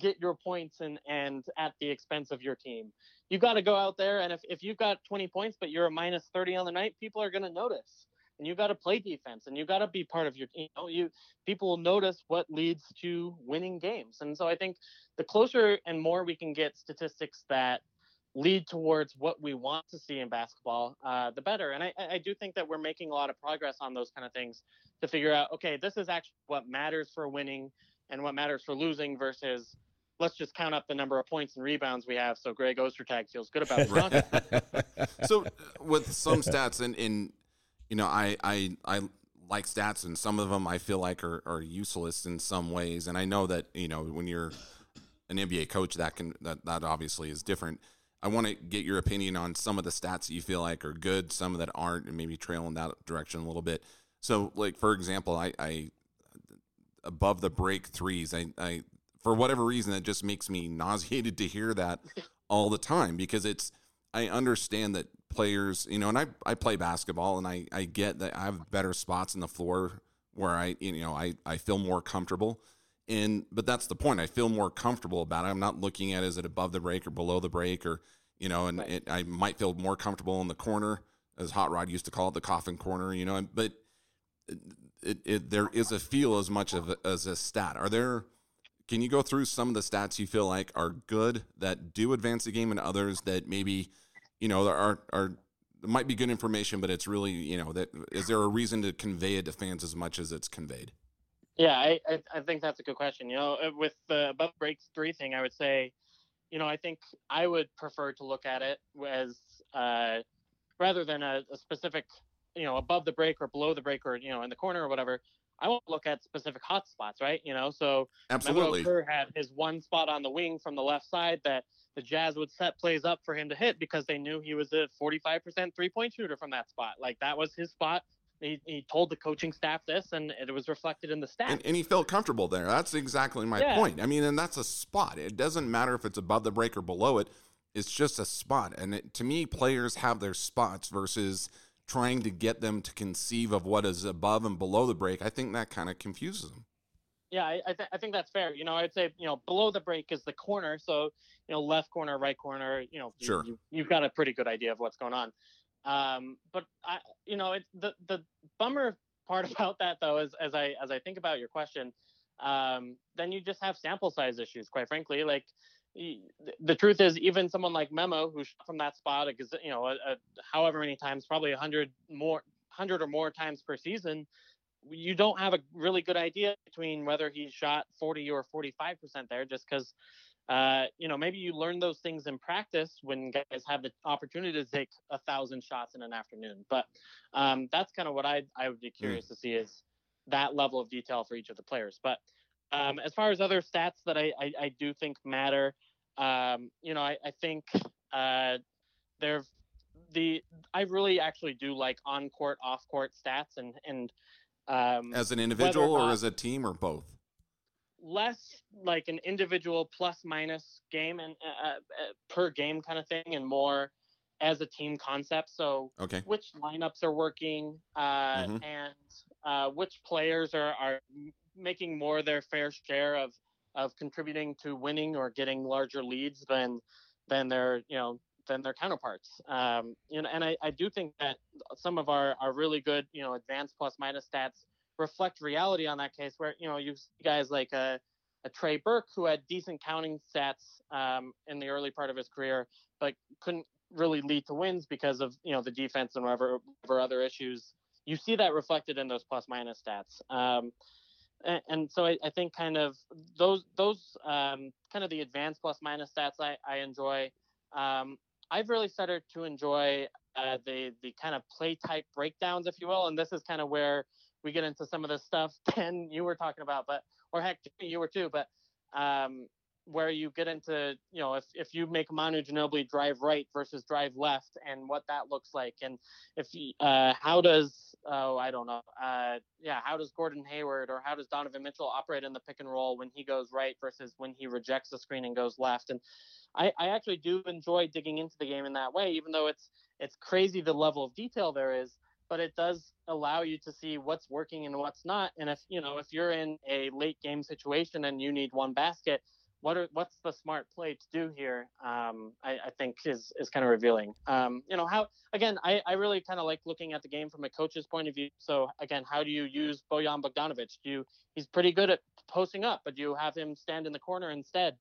get your points and and at the expense of your team. You got to go out there and if, if you've got 20 points but you're a minus 30 on the night, people are going to notice and you got to play defense and you got to be part of your you know you people will notice what leads to winning games. And so i think the closer and more we can get statistics that lead towards what we want to see in basketball uh, the better. And I, I do think that we're making a lot of progress on those kind of things to figure out okay this is actually what matters for winning and what matters for losing versus let's just count up the number of points and rebounds we have so Greg Ostertag feels good about [LAUGHS] it. so with some stats in, in you know, I I I like stats, and some of them I feel like are, are useless in some ways. And I know that you know when you're an NBA coach, that can that that obviously is different. I want to get your opinion on some of the stats that you feel like are good, some of that aren't, and maybe trail in that direction a little bit. So, like for example, I, I above the break threes, I, I for whatever reason, it just makes me nauseated to hear that all the time because it's I understand that players, you know, and I, I play basketball and I, I get that I have better spots in the floor where I, you know, I, I feel more comfortable. And, but that's the point. I feel more comfortable about it. I'm not looking at is it above the break or below the break or, you know, and right. it, I might feel more comfortable in the corner as Hot Rod used to call it, the coffin corner, you know, but it, it, there is a feel as much of a, as a stat. Are there, can you go through some of the stats you feel like are good that do advance the game and others that maybe you know, there are are might be good information, but it's really, you know, that is there a reason to convey it to fans as much as it's conveyed? Yeah, I, I, I think that's a good question. You know, uh, with the above break three thing, I would say, you know, I think I would prefer to look at it as uh, rather than a, a specific, you know, above the break or below the break or you know in the corner or whatever. I won't look at specific hot spots, right? You know, so absolutely, Kerr had his one spot on the wing from the left side that the Jazz would set plays up for him to hit because they knew he was a 45% three point shooter from that spot. Like that was his spot he, he told the coaching staff this, and it was reflected in the stats. And, and he felt comfortable there. That's exactly my Yeah. point. I mean, and that's a spot. It doesn't matter if it's above the break or below it. It's just a spot. And it, to me, players have their spots versus trying to get them to conceive of what is above and below the break. I think that kind of confuses them. Yeah, I I, th- I think that's fair. You know, I'd say you know below the break is the corner, so you know left corner, right corner. You know, Sure. you, you've got a pretty good idea of what's going on. Um, but I, you know, it, the the bummer part [LAUGHS] about that though is as I as I think about your question, um, then you just have sample size issues. Quite frankly, like the- truth is, even someone like Memo who shot from that spot, you know, a, a, however many times, probably a hundred more, hundred or more times per season, you don't have a really good idea between whether he shot 40 or 45% there just because uh, you know maybe you learn those things in practice when guys have the opportunity to take a thousand shots in an afternoon. But um, that's kind of what I, I would be curious to see is that level of detail for each of the players. But um, as far as other stats that I, I, I do think matter um, you know I, I think uh, they're the I really actually do like on court off court stats and and um, As an individual or not- as a team or both? less like an individual plus minus game and uh, uh, per game kind of thing, and more as a team concept. So Okay. which lineups are working uh, Mhm. and uh, which players are are making more their fair share of of contributing to winning or getting larger leads than than their you know than their counterparts. Um, you know, and I, I do think that some of our, our really good you know advanced plus minus stats reflect reality on that case where you know you guys like a, a Trey Burke who had decent counting stats um, in the early part of his career, but couldn't really lead to wins because of you know the defense and whatever, whatever other issues. You see that reflected in those plus minus stats. Um, and, and so I, I think kind of those those um, kind of the advanced plus minus stats I, I enjoy. Um, I've really started to enjoy uh, the the kind of play type breakdowns, if you will, and this is kind of where we get into some of the stuff [LAUGHS] Ken you were talking about, but or heck you were too, but um, where you get into you know if if you make Manu Ginobili drive right versus drive left and what that looks like, and if uh, how does oh I don't know uh, yeah how does Gordon Hayward or how does Donovan Mitchell operate in the pick and roll when he goes right versus when he rejects the screen and goes left and I, I actually do enjoy digging into the game in that way, even though it's it's crazy the level of detail there is. But it does allow you to see what's working and what's not. And if you know if you're in a late game situation and you need one basket, what are what's the smart play to do here? Um, I, I think is is kind of revealing. Um, you know how again I, I really kind of like looking at the game from a coach's point of view. So again, how do you use Bojan Bogdanovic? Do you he's pretty good at posting up, but do you have him stand in the corner instead?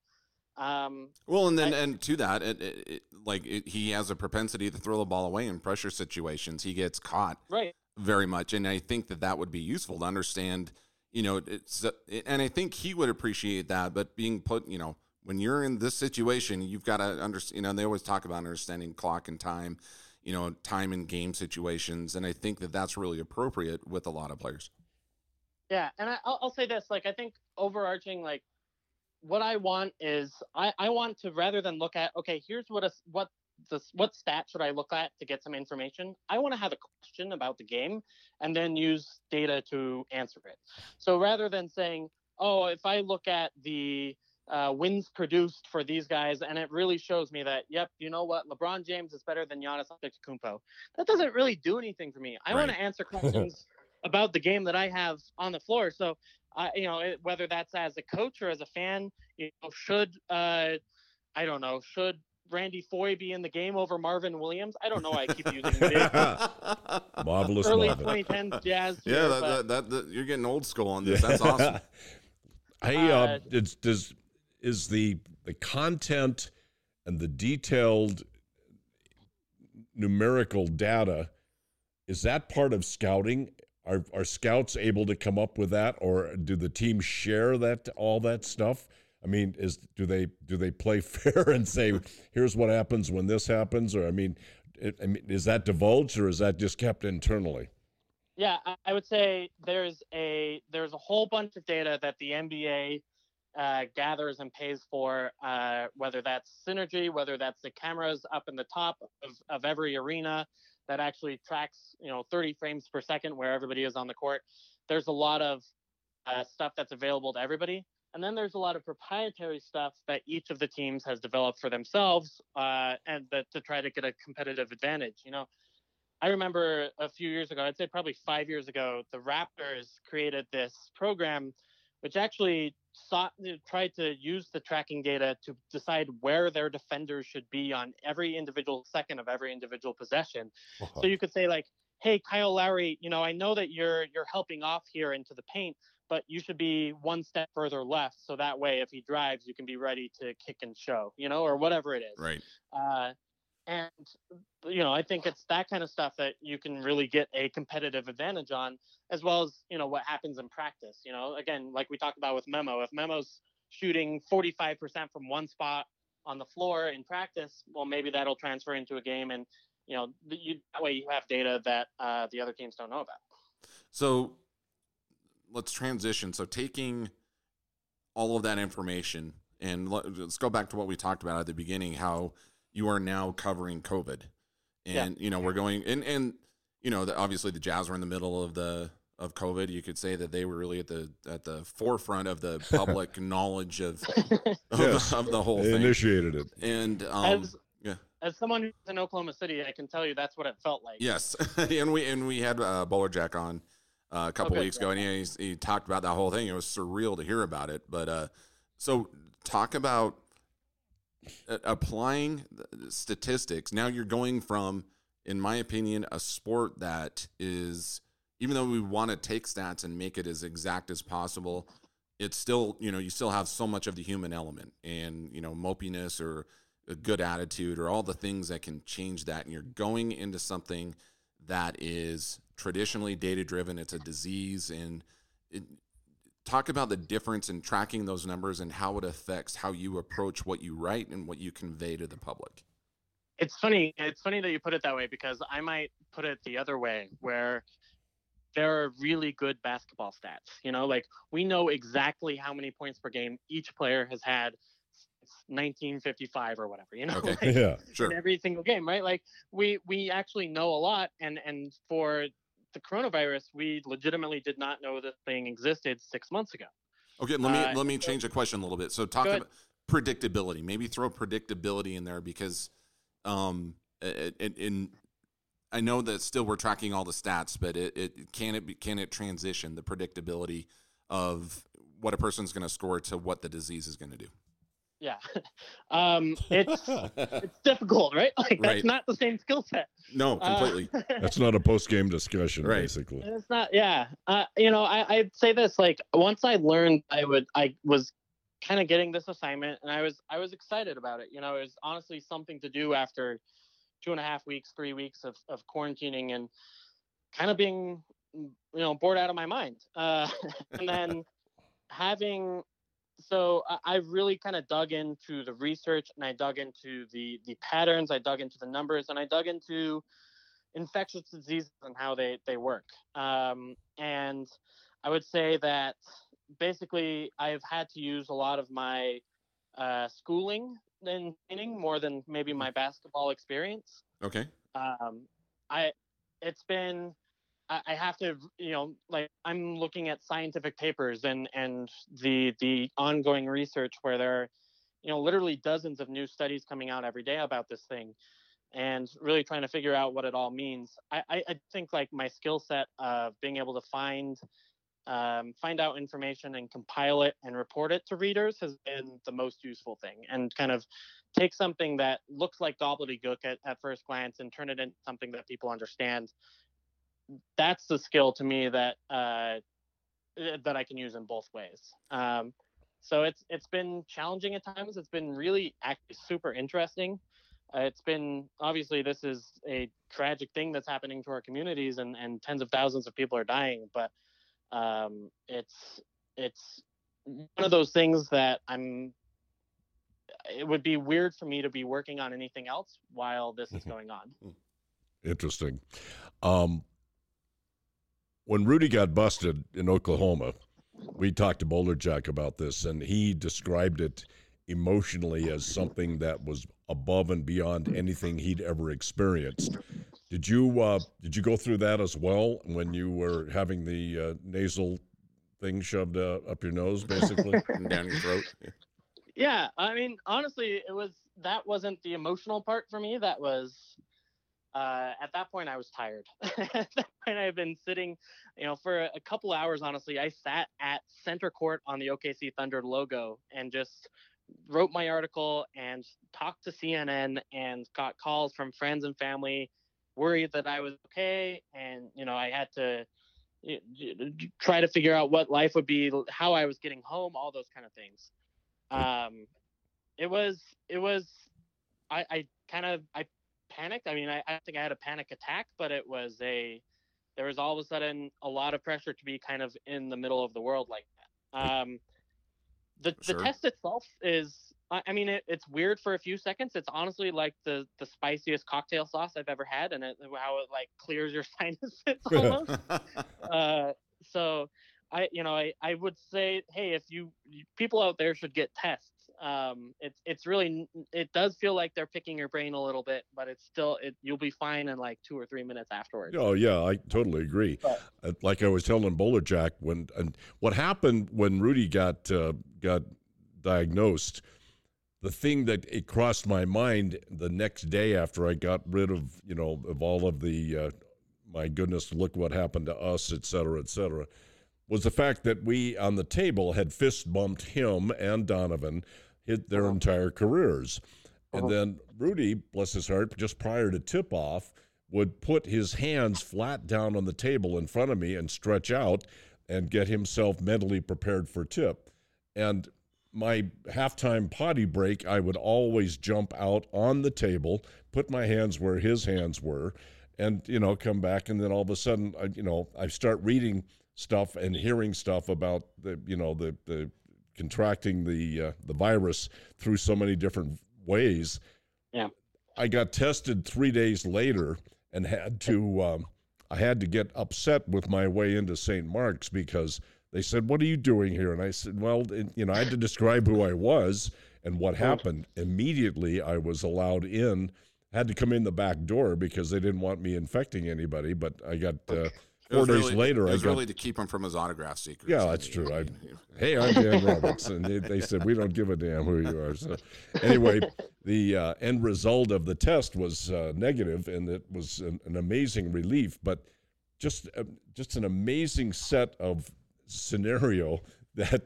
Um, Well, and then I- and to that, it, it, it, like it, he has a propensity to throw the ball away in pressure situations. He gets caught right. very much, and I think that that would be useful to understand. You know, it's uh, and I think he would appreciate that. But being put, you know, when you're in this situation, you've got to understand. You know, they always talk about understanding clock and time. You know, time and game situations, and I think that that's really appropriate with a lot of players. Yeah, and I, I'll, I'll say this: like, I think overarching, like, what I want is I, I want to rather than look at okay, here's what a what the what stat should I look at to get some information. I want to have a question about the game and then use data to answer it. So rather than saying, oh, if I look at the uh, wins produced for these guys, and it really shows me that, yep, you know what, LeBron James is better than Giannis Antetokounmpo. That doesn't really do anything for me. I want to answer [LAUGHS] questions about the game that I have on the floor. So, I you know, it, whether that's as a coach or as a fan, you know, should uh, I don't know, should Randy Foye be in the game over Marvin Williams? I don't know. why I keep using [LAUGHS] the Marvelous early Marvin. 2010s Jazz. Yeah, here, that, but- that, that, that- you're getting old school on this. That's awesome. [LAUGHS] hey, uh, Uh, it's, does is the the content and the detailed numerical data is that part of scouting? Are are scouts able to come up with that, or do the teams share that all that stuff? I mean, is do they do they play [LAUGHS] fair and say, here's what happens when this happens, or I mean, it, I mean, is that divulged or is that just kept internally? Yeah, I- would say there's a there's a whole bunch of data that the NBA uh, gathers and pays for, uh, whether that's synergy, whether that's the cameras up in the top of, of every arena, that actually tracks you know 30 frames per second where everybody is on the court. There's a lot of uh, stuff that's available to everybody. And then there's a lot of proprietary stuff that each of the teams has developed for themselves uh, and that to try to get a competitive advantage. You know, I remember a few years ago, I'd say probably five years ago, the Raptors created this program which actually sought tried to use the tracking data to decide where their defenders should be on every individual second of every individual possession. Uh-huh. So you could say like, "Hey, Kyle Lowry, you know, I know that you're you're helping off here into the paint, but you should be one step further left, so that way, if he drives, you can be ready to kick and show, you know, or whatever it is." Right. Uh, and you know, I think it's that kind of stuff that you can really get a competitive advantage on, as well as you know what happens in practice. You know, again, like we talked about with Memo, if Memo's shooting 45% from one spot on the floor in practice, well, maybe that'll transfer into a game, and you know, you, that way you have data that uh, the other teams don't know about. So let's transition. So taking all of that information and let's go back to what we talked about at the beginning, how you are now covering COVID, and yeah. you know we're going and and you know the, obviously the Jazz were in the middle of the of COVID. You could say that they were really at the at the forefront of the [LAUGHS] public knowledge of of, yes. [LAUGHS] of, the whole they thing. Initiated it, and um, as, yeah. As someone who's in Oklahoma City, I can tell you that's what it felt like. Yes, [LAUGHS] and we and we had uh, Bowler Jack on uh, a couple okay, weeks ago, and he, he talked about that whole thing. It was surreal to hear about it. But uh, so talk about applying statistics. Now you're going from, in my opinion, a sport that is, even though we want to take stats and make it as exact as possible, it's still, you know, you still have so much of the human element and, you know, mopiness or a good attitude or all the things that can change that. And you're going into something that is traditionally data driven. It's a disease and it, talk about the difference in tracking those numbers and how it affects how you approach what you write and what you convey to the public. It's funny. It's funny that you put it that way because I might put it the other way where there are really good basketball stats. You know, like we know exactly how many points per game each player has had 1955 or whatever you know okay. [LAUGHS] like, yeah sure every single game right like we we actually know a lot and and for the coronavirus, we legitimately did not know the thing existed six months ago. Okay, let me uh, let me change the question a little bit. So talk about predictability. Maybe throw predictability in there because, um, in I know that still we're tracking all the stats, but it, it can it be, can it transition the predictability of what a person's going to score to what the disease is going to do? Yeah, [LAUGHS] um, it's [LAUGHS] it's difficult, right? [LAUGHS] Like that's right. not the same skill set. No, uh, completely. Uh, that's not a post game discussion, right. basically. It's not. Yeah, uh, you know, I, I'd say this. Like once I learned, I would, I was kind of getting this assignment, and I was, I was excited about it. You know, it was honestly something to do after two and a half weeks, three weeks of of quarantining, and kind of being, you know, bored out of my mind. Uh, and then having so I really kind of dug into the research and I dug into the the patterns, I dug into the numbers, and I dug into infectious diseases and how they they work. Um, and I would say that basically I've had to use a lot of my uh, schooling and training more than maybe my basketball experience. Okay. Um, I it's been I have to, you know, like I'm looking at scientific papers and and the the ongoing research where there are, you know, literally dozens of new studies coming out every day about this thing, and really trying to figure out what it all means. I I think like my skill set of being able to find um, find out information and compile it and report it to readers has been the most useful thing and kind of take something that looks like gobbledygook at, at first glance and turn it into something that people understand that's the skill to me that uh, eh, that I can use in both ways. Um, so it's it's been challenging at times. It's been really actually super interesting. Uh, it's been obviously this is a tragic thing that's happening to our communities, and and tens of thousands of people are dying. But um, it's it's one of those things that I'm. It would be weird for me to be working on anything else while this is mm-hmm. going on. Interesting. Um, when Rudy got busted in Oklahoma, we talked to Boulder Jack about this, and he described it emotionally as something that was above and beyond anything he'd ever experienced. Did you uh, did you go through that as well when you were having the uh, nasal thing shoved uh, up your nose, basically [LAUGHS] down your throat? Yeah, I mean, honestly, it was that wasn't the emotional part for me. That was uh, at that point I was tired. [LAUGHS] at that point, I had been sitting, you know, for a, a couple hours. Honestly, I sat at center court on the OKC Thunder logo and just wrote my article and talked to CNN and got calls from friends and family worried that I was okay, and you know I had to try to figure out what life would be, how I was getting home, all those kind of things. Um, it was it was I, I kind of I panicked. I mean, I, I think I had a panic attack, but it was a there was all of a sudden a lot of pressure to be kind of in the middle of the world like that. Um, the sure. the test itself is I mean, it, it's weird for a few seconds. It's honestly like the the spiciest cocktail sauce I've ever had, and it, how it like clears your [LAUGHS] sinuses [LAUGHS] almost. uh, so, I you know I I would say, hey, if you people out there should get tests. Um, it's it's really it does feel like they're picking your brain a little bit, but it's still it you'll be fine in like two or three minutes afterwards. Oh yeah, I totally agree. But, uh, like I was telling Bowler Jack when and what happened when Rudy got uh, got diagnosed the thing that it crossed my mind the next day after I got rid of, you know, of all of the, uh, my goodness, look what happened to us, et cetera, et cetera, was the fact that we on the table had fist bumped him and Donovan hit their uh-huh. entire careers. Uh-huh. And then Rudy, bless his heart, just prior to tip off, would put his hands flat down on the table in front of me and stretch out and get himself mentally prepared for tip. And my halftime potty break, I would always jump out on the table, put my hands where his hands were, and you know come back. And then all of a sudden, I, you know, I start reading stuff and hearing stuff about the you know the the contracting the uh, the virus through so many different ways. Yeah, I got tested three days later and had to um, I had to get upset with my way into St. Mark's because they said, "What are you doing here?" And I said, "Well, you know, I had to describe who I was and what happened." Immediately, I was allowed in. Had to come in the back door because they didn't want me infecting anybody. But I got uh, four days really, later. It was I got, really to keep him from his autograph secrets. Yeah, that's true. I, [LAUGHS] hey, I'm Dan Roberts, and they, they, said we don't give a damn who you are. So anyway, the uh, end result of the test was uh, negative, and it was an, an amazing relief. But just uh, just an amazing set of scenario that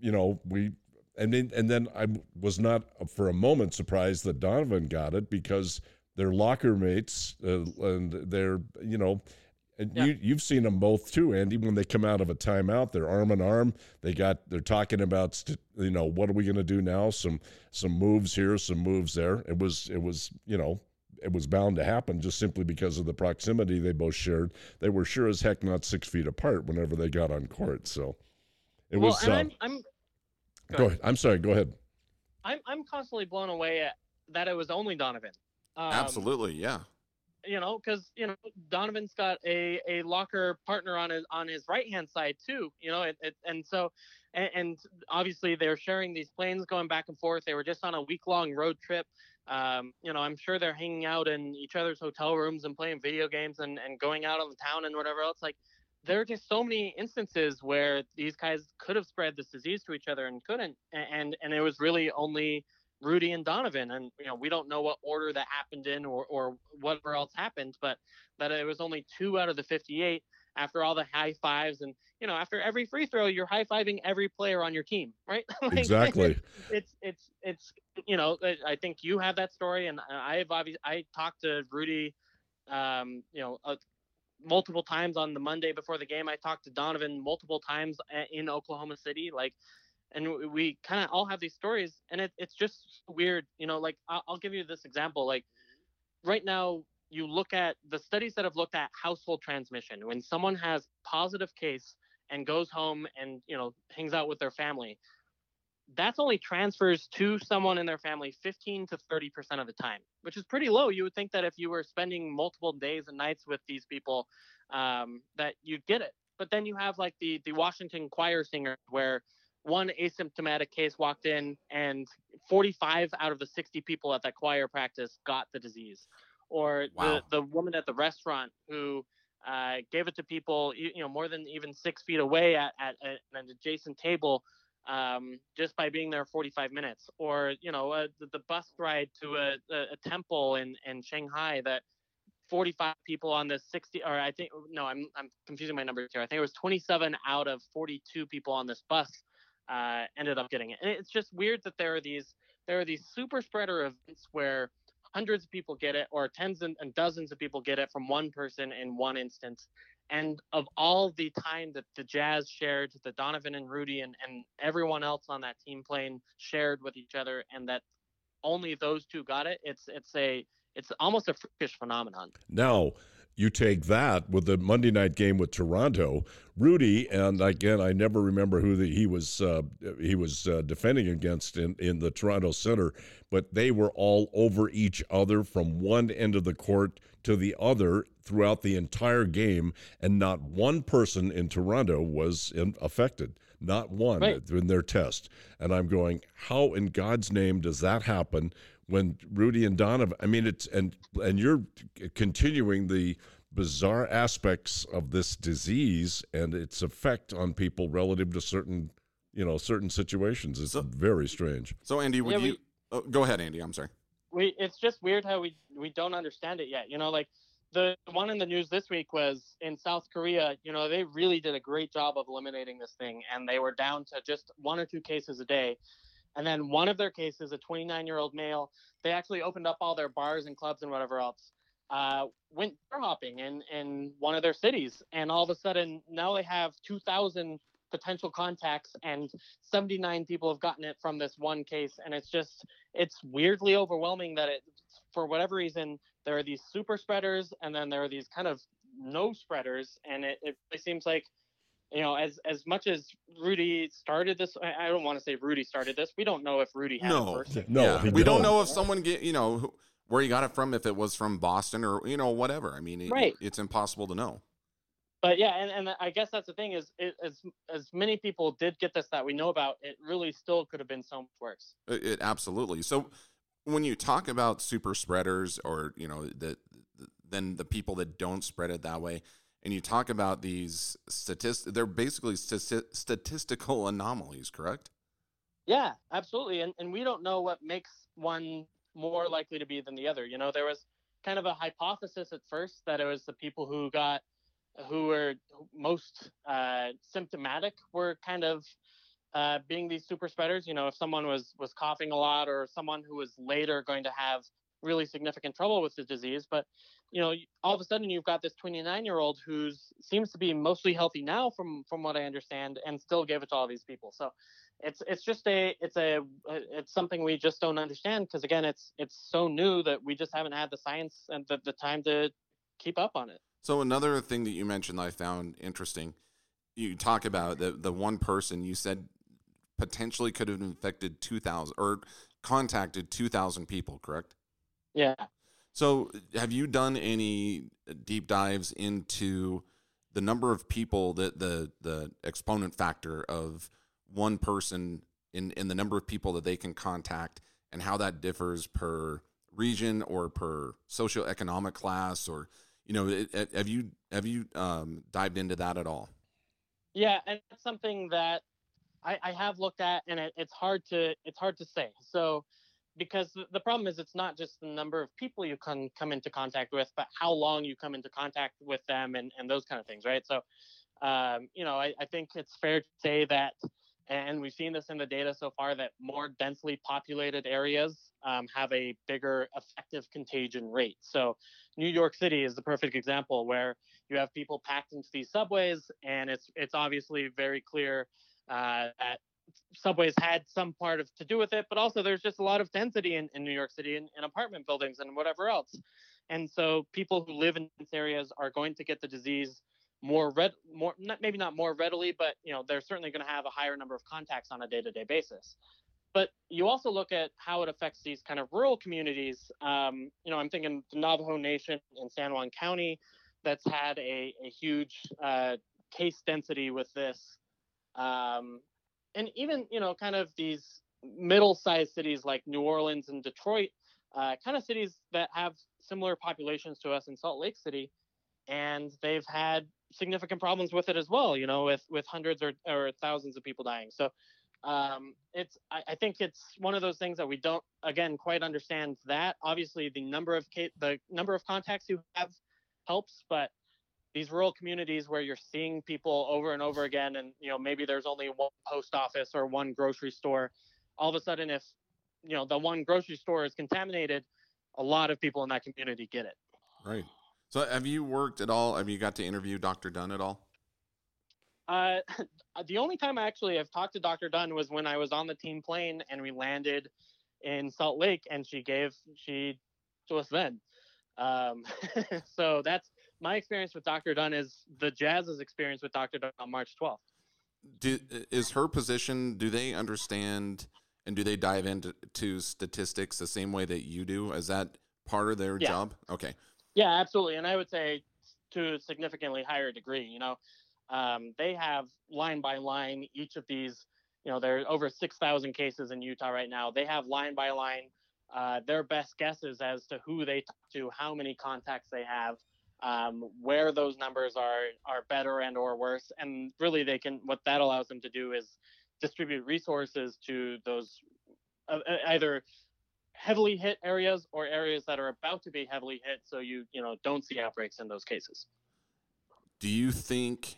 you know we and then and then I was not for a moment surprised that Donovan got it because they're locker mates uh, and they're you know and yeah. you you've seen them both too, Andy. When they come out of a timeout, they're arm in arm. They got they're talking about st- you know what are we going to do now? Some some moves here, some moves there. It was it was you know it was bound to happen just simply because of the proximity they both shared. They were sure as heck not six feet apart whenever they got on court. So it well, was. Uh, I'm, I'm, go, go ahead. I'm sorry. Go ahead. I'm I'm constantly blown away at that it was only Donovan. Um, Absolutely, yeah. You know, because you know Donovan's got a, a locker partner on his on his right hand side too. You know, it, it, and so and, and obviously they're sharing these planes going back and forth. They were just on a week long road trip. Um, you know, I'm sure they're hanging out in each other's hotel rooms and playing video games and, and going out on the town and whatever else. Like, there are just so many instances where these guys could have spread this disease to each other and couldn't. And and it was really only Rudy and Donovan. And you know, we don't know what order that happened in or or whatever else happened, but that it was only two out of the 58 after all the high fives and you know after every free throw you're high fiving every player on your team right [LAUGHS] like, exactly [LAUGHS] it's it's it's you know i think you have that story and i've obviously i talked to rudy um you know uh, multiple times on the monday before the game i talked to donovan multiple times uh, in oklahoma city like and we kind of all have these stories and it, it's just weird you know like I'll, I'll give you this example like right now you look at the studies that have looked at household transmission. When someone has positive case and goes home and you know hangs out with their family that's only transfers to someone in their family 15 to 30 percent of the time which is pretty low. You would think that if you were spending multiple days and nights with these people um, that you'd get it. But then you have like the the washington choir singer where one asymptomatic case walked in and 45 out of the 60 people at that choir practice got the disease or Wow. the the woman at the restaurant who uh, gave it to people, you, you know, more than even six feet away at, at, at an adjacent table, um, just by being there 45 minutes, or you know, uh, the, the bus ride to a, a, a temple in in Shanghai that 45 people on the 60, or I think no, I'm I'm confusing my numbers here. I think it was 27 out of 42 people on this bus uh, ended up getting it, and it's just weird that there are these there are these super spreader events where hundreds of people get it or tens and, and dozens of people get it from one person in one instance. And of all the time that the jazz shared that donovan and rudy and, and everyone else on that team plane shared with each other and that only those two got it it's it's a it's almost a freakish phenomenon. Now, you take that with the Monday night game with Toronto, Rudy, and again, I never remember who the, he was uh, he was uh, defending against in, in the Toronto Center, but they were all over each other from one end of the court to the other throughout the entire game, and not one person in Toronto was in, affected. Not one Right. in their test. And I'm going, how in God's name does that happen when Rudy and Donovan? I mean, it's and and you're continuing the bizarre aspects of this disease and its effect on people relative to certain, you know, certain situations. It's So- very strange. So, Andy, would Yeah, we- you oh, go ahead, Andy? I'm sorry. we it's just weird how we we don't understand it yet you know like the one in the news this week was in south korea you know they really did a great job of eliminating this thing and they were down to just one or two cases a day and then one of their cases a 29 year old male they actually opened up all their bars and clubs and whatever else uh, went bar hopping in in one of their cities. And all of a sudden now they have 2000 potential contacts and 79 people have gotten it from this one case. And it's just it's weirdly overwhelming that it for whatever reason there are these super spreaders and then there are these kind of no spreaders. And it, it really seems like you know as as much as rudy started this i, I don't want to say rudy started this we don't know if rudy had No. it first No, Yeah, we don't don't. know if someone get you know who- where he got it from, if it was from Boston or you know whatever. I mean, it- Right. it's impossible to know. but yeah and, and i guess that's the thing is it, as as many people did get this that we know about it really still could have been so much worse It, it absolutely. So when you talk about super spreaders or you know the, the then the people that don't spread it that way and you talk about these statistics they're basically stati- statistical [LAUGHS] anomalies, correct? Yeah, absolutely. And and we don't know what makes one more likely to be than the other. You know, there was kind of a hypothesis at first that it was the people who got who were most uh, symptomatic were kind of uh, being these super spreaders. You know, if someone was was coughing a lot or someone who was later going to have really significant trouble with the disease, but you know, all of a sudden you've got this 29 year old who seems to be mostly healthy now, from from what I understand, and still gave it to all these people. So it's it's just a it's a uh, it's something we just don't understand because again it's it's so new that we just haven't had the science and the, the time to keep up on it So another thing that you mentioned that I found interesting, you talk about the the one person you said potentially could have infected 2000 or contacted 2000 people, correct? Yeah So, have you done any deep dives into the number of people that the the exponent factor of one person in in the number of people that they can contact and how that differs per region or per socioeconomic class or you know it, it- have you have you um, dived into that at all? yeah and it's something that i i have looked at and it, it's hard to it's hard to say so because the- problem is it's not just the number of people you can come into contact with but how long you come into contact with them and and those kind of things right so um, you know I, I think it's fair to say that and we've seen this in the data so far that more densely populated areas um, have a bigger effective contagion rate. So, New York City is the perfect example where you have people packed into these subways, and it's it's obviously very clear uh, that subways had some part of to do with it, but also there's just a lot of density in, in New York City in apartment buildings and whatever else. And so people who live in these areas are going to get the disease more red more not maybe not more readily but you know they're certainly going to have a higher number of contacts on a day-to-day basis. But you also look at how it affects these kind of rural communities. Um, you know i'm thinking the navajo nation in san juan county that's had a, a huge uh, case density with this. Um, and even you know kind of these middle-sized cities like new orleans and detroit uh, kind of cities that have similar populations to us in Salt Lake City, and they've had significant problems with it as well. You know, with with hundreds or, or thousands of people dying. So um, it's I, I, think it's one of those things that we don't again quite understand. That obviously the number of the number of contacts you have helps, but these rural communities where you're seeing people over and over again, and you know maybe there's only one post office or one grocery store. All of a sudden, if you know the one grocery store is contaminated, a lot of people in that community get it. Right. So, have you worked at all? Have you got to interview Dr. Dunn at all? Uh, [LAUGHS] the only time I actually have talked to Dr. Dunn was when I was on the team plane and we landed in Salt Lake, and she gave she to us then. Um, [LAUGHS] so that's my experience with Dr. Dunn is the Jazz's experience with Dr. Dunn on March 12th. Do, is her position? Do they understand and do they dive into statistics the same way that you do? Is that part of their yeah. job? Okay. Yeah, absolutely. And I would say to a significantly higher degree. You know, um, they have line by line each of these. You know, there are over 6,000 cases in Utah right now. They have line by line uh, their best guesses as to who they talk to, how many contacts they have, um, where those numbers are are better and or worse, and really they can. What that allows them to do is distribute resources to those uh, uh, either heavily hit areas or areas that are about to be heavily hit, so you you know don't see outbreaks in those cases. Do you think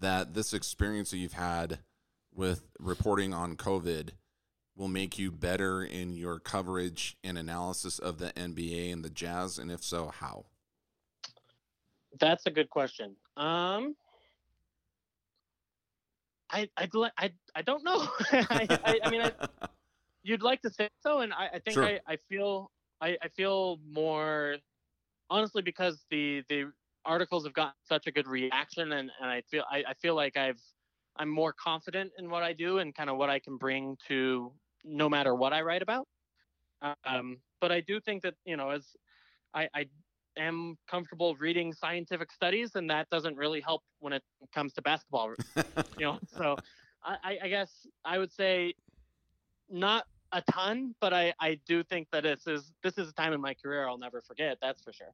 that this experience that you've had with reporting on COVID will make you better in your coverage and analysis of the NBA and the Jazz, and if so, how? That's a good question. Um, I I I, I don't know. [LAUGHS] I, I, I, mean, I, [LAUGHS] you'd like to say so, and I, I think sure. I, I feel I, I feel more honestly because the the articles have gotten such a good reaction, and, and I feel I, I feel like I've I'm more confident in what I do and kind of what I can bring to no matter what I write about. Um, but I do think that you know as I, I am comfortable reading scientific studies, and that doesn't really help when it comes to basketball. you know, [LAUGHS] so I, I guess I would say not a ton, but I, I do think that this is this is a time in my career I'll never forget. That's for sure.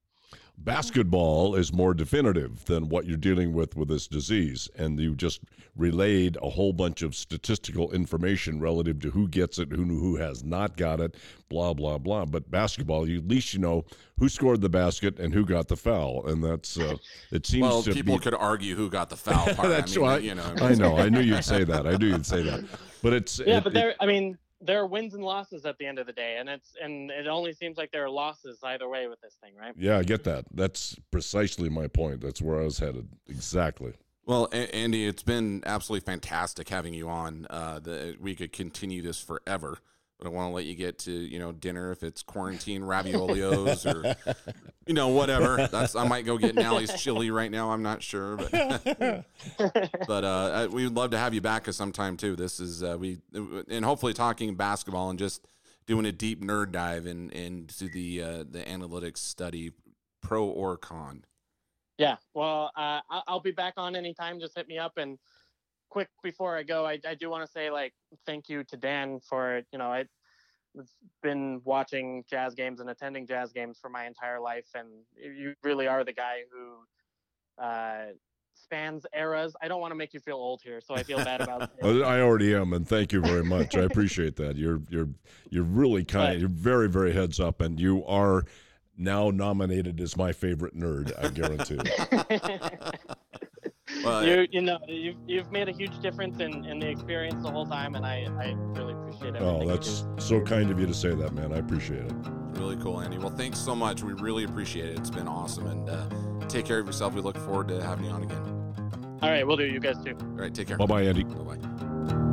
Basketball is more definitive than what you're dealing with with this disease, and you just relayed a whole bunch of statistical information relative to who gets it, who who has not got it, blah blah blah. But basketball, you, at least you know who scored the basket and who got the foul, and that's uh, it seems. Well, to people be... could argue who got the foul [LAUGHS] part. that's I mean, why you know. I know. I knew you'd say that. I knew you'd say that. But it's yeah. It, but there, I mean there are wins and losses at the end of the day, and it's and it only seems like there are losses either way with this thing, right? Yeah, I get that. That's precisely my point. That's where I was headed. Exactly. Well, Andy, it's been absolutely fantastic having you on. Uh, the, we could continue this forever but I want to let you get to you know dinner if it's quarantine raviolios or you know whatever. That's I might go get Nalley's chili right now. I'm not sure, but [LAUGHS] but uh, we would love to have you back sometime too. This is uh, we and hopefully talking basketball and just doing a deep nerd dive in into the uh, the analytics study, pro or con. Yeah, well, uh, I'll be back on anytime. Just hit me up and quick before I go, I, I do want to say like thank you to Dan for you know I've been watching jazz games and attending jazz games for my entire life, and you really are the guy who uh, spans eras. I don't want to make you feel old here, so I feel bad about. [LAUGHS] it. I already am, and thank you very much. I appreciate that. [LAUGHS] You're you're you're really kind. But, you're very very heads up, and you are now nominated as my favorite nerd. I guarantee. [LAUGHS] Well, you you know you've you've made a huge difference in, in the experience the whole time, and I, I really appreciate it. Oh, that's so kind of you to say that, man. I appreciate it. Really cool, Andy. Well, thanks so much. We really appreciate it. It's been awesome, and uh, take care of yourself. We look forward to having you on again. All right, we'll do. You guys too. All right, take care. Bye, bye, Andy. Bye, bye.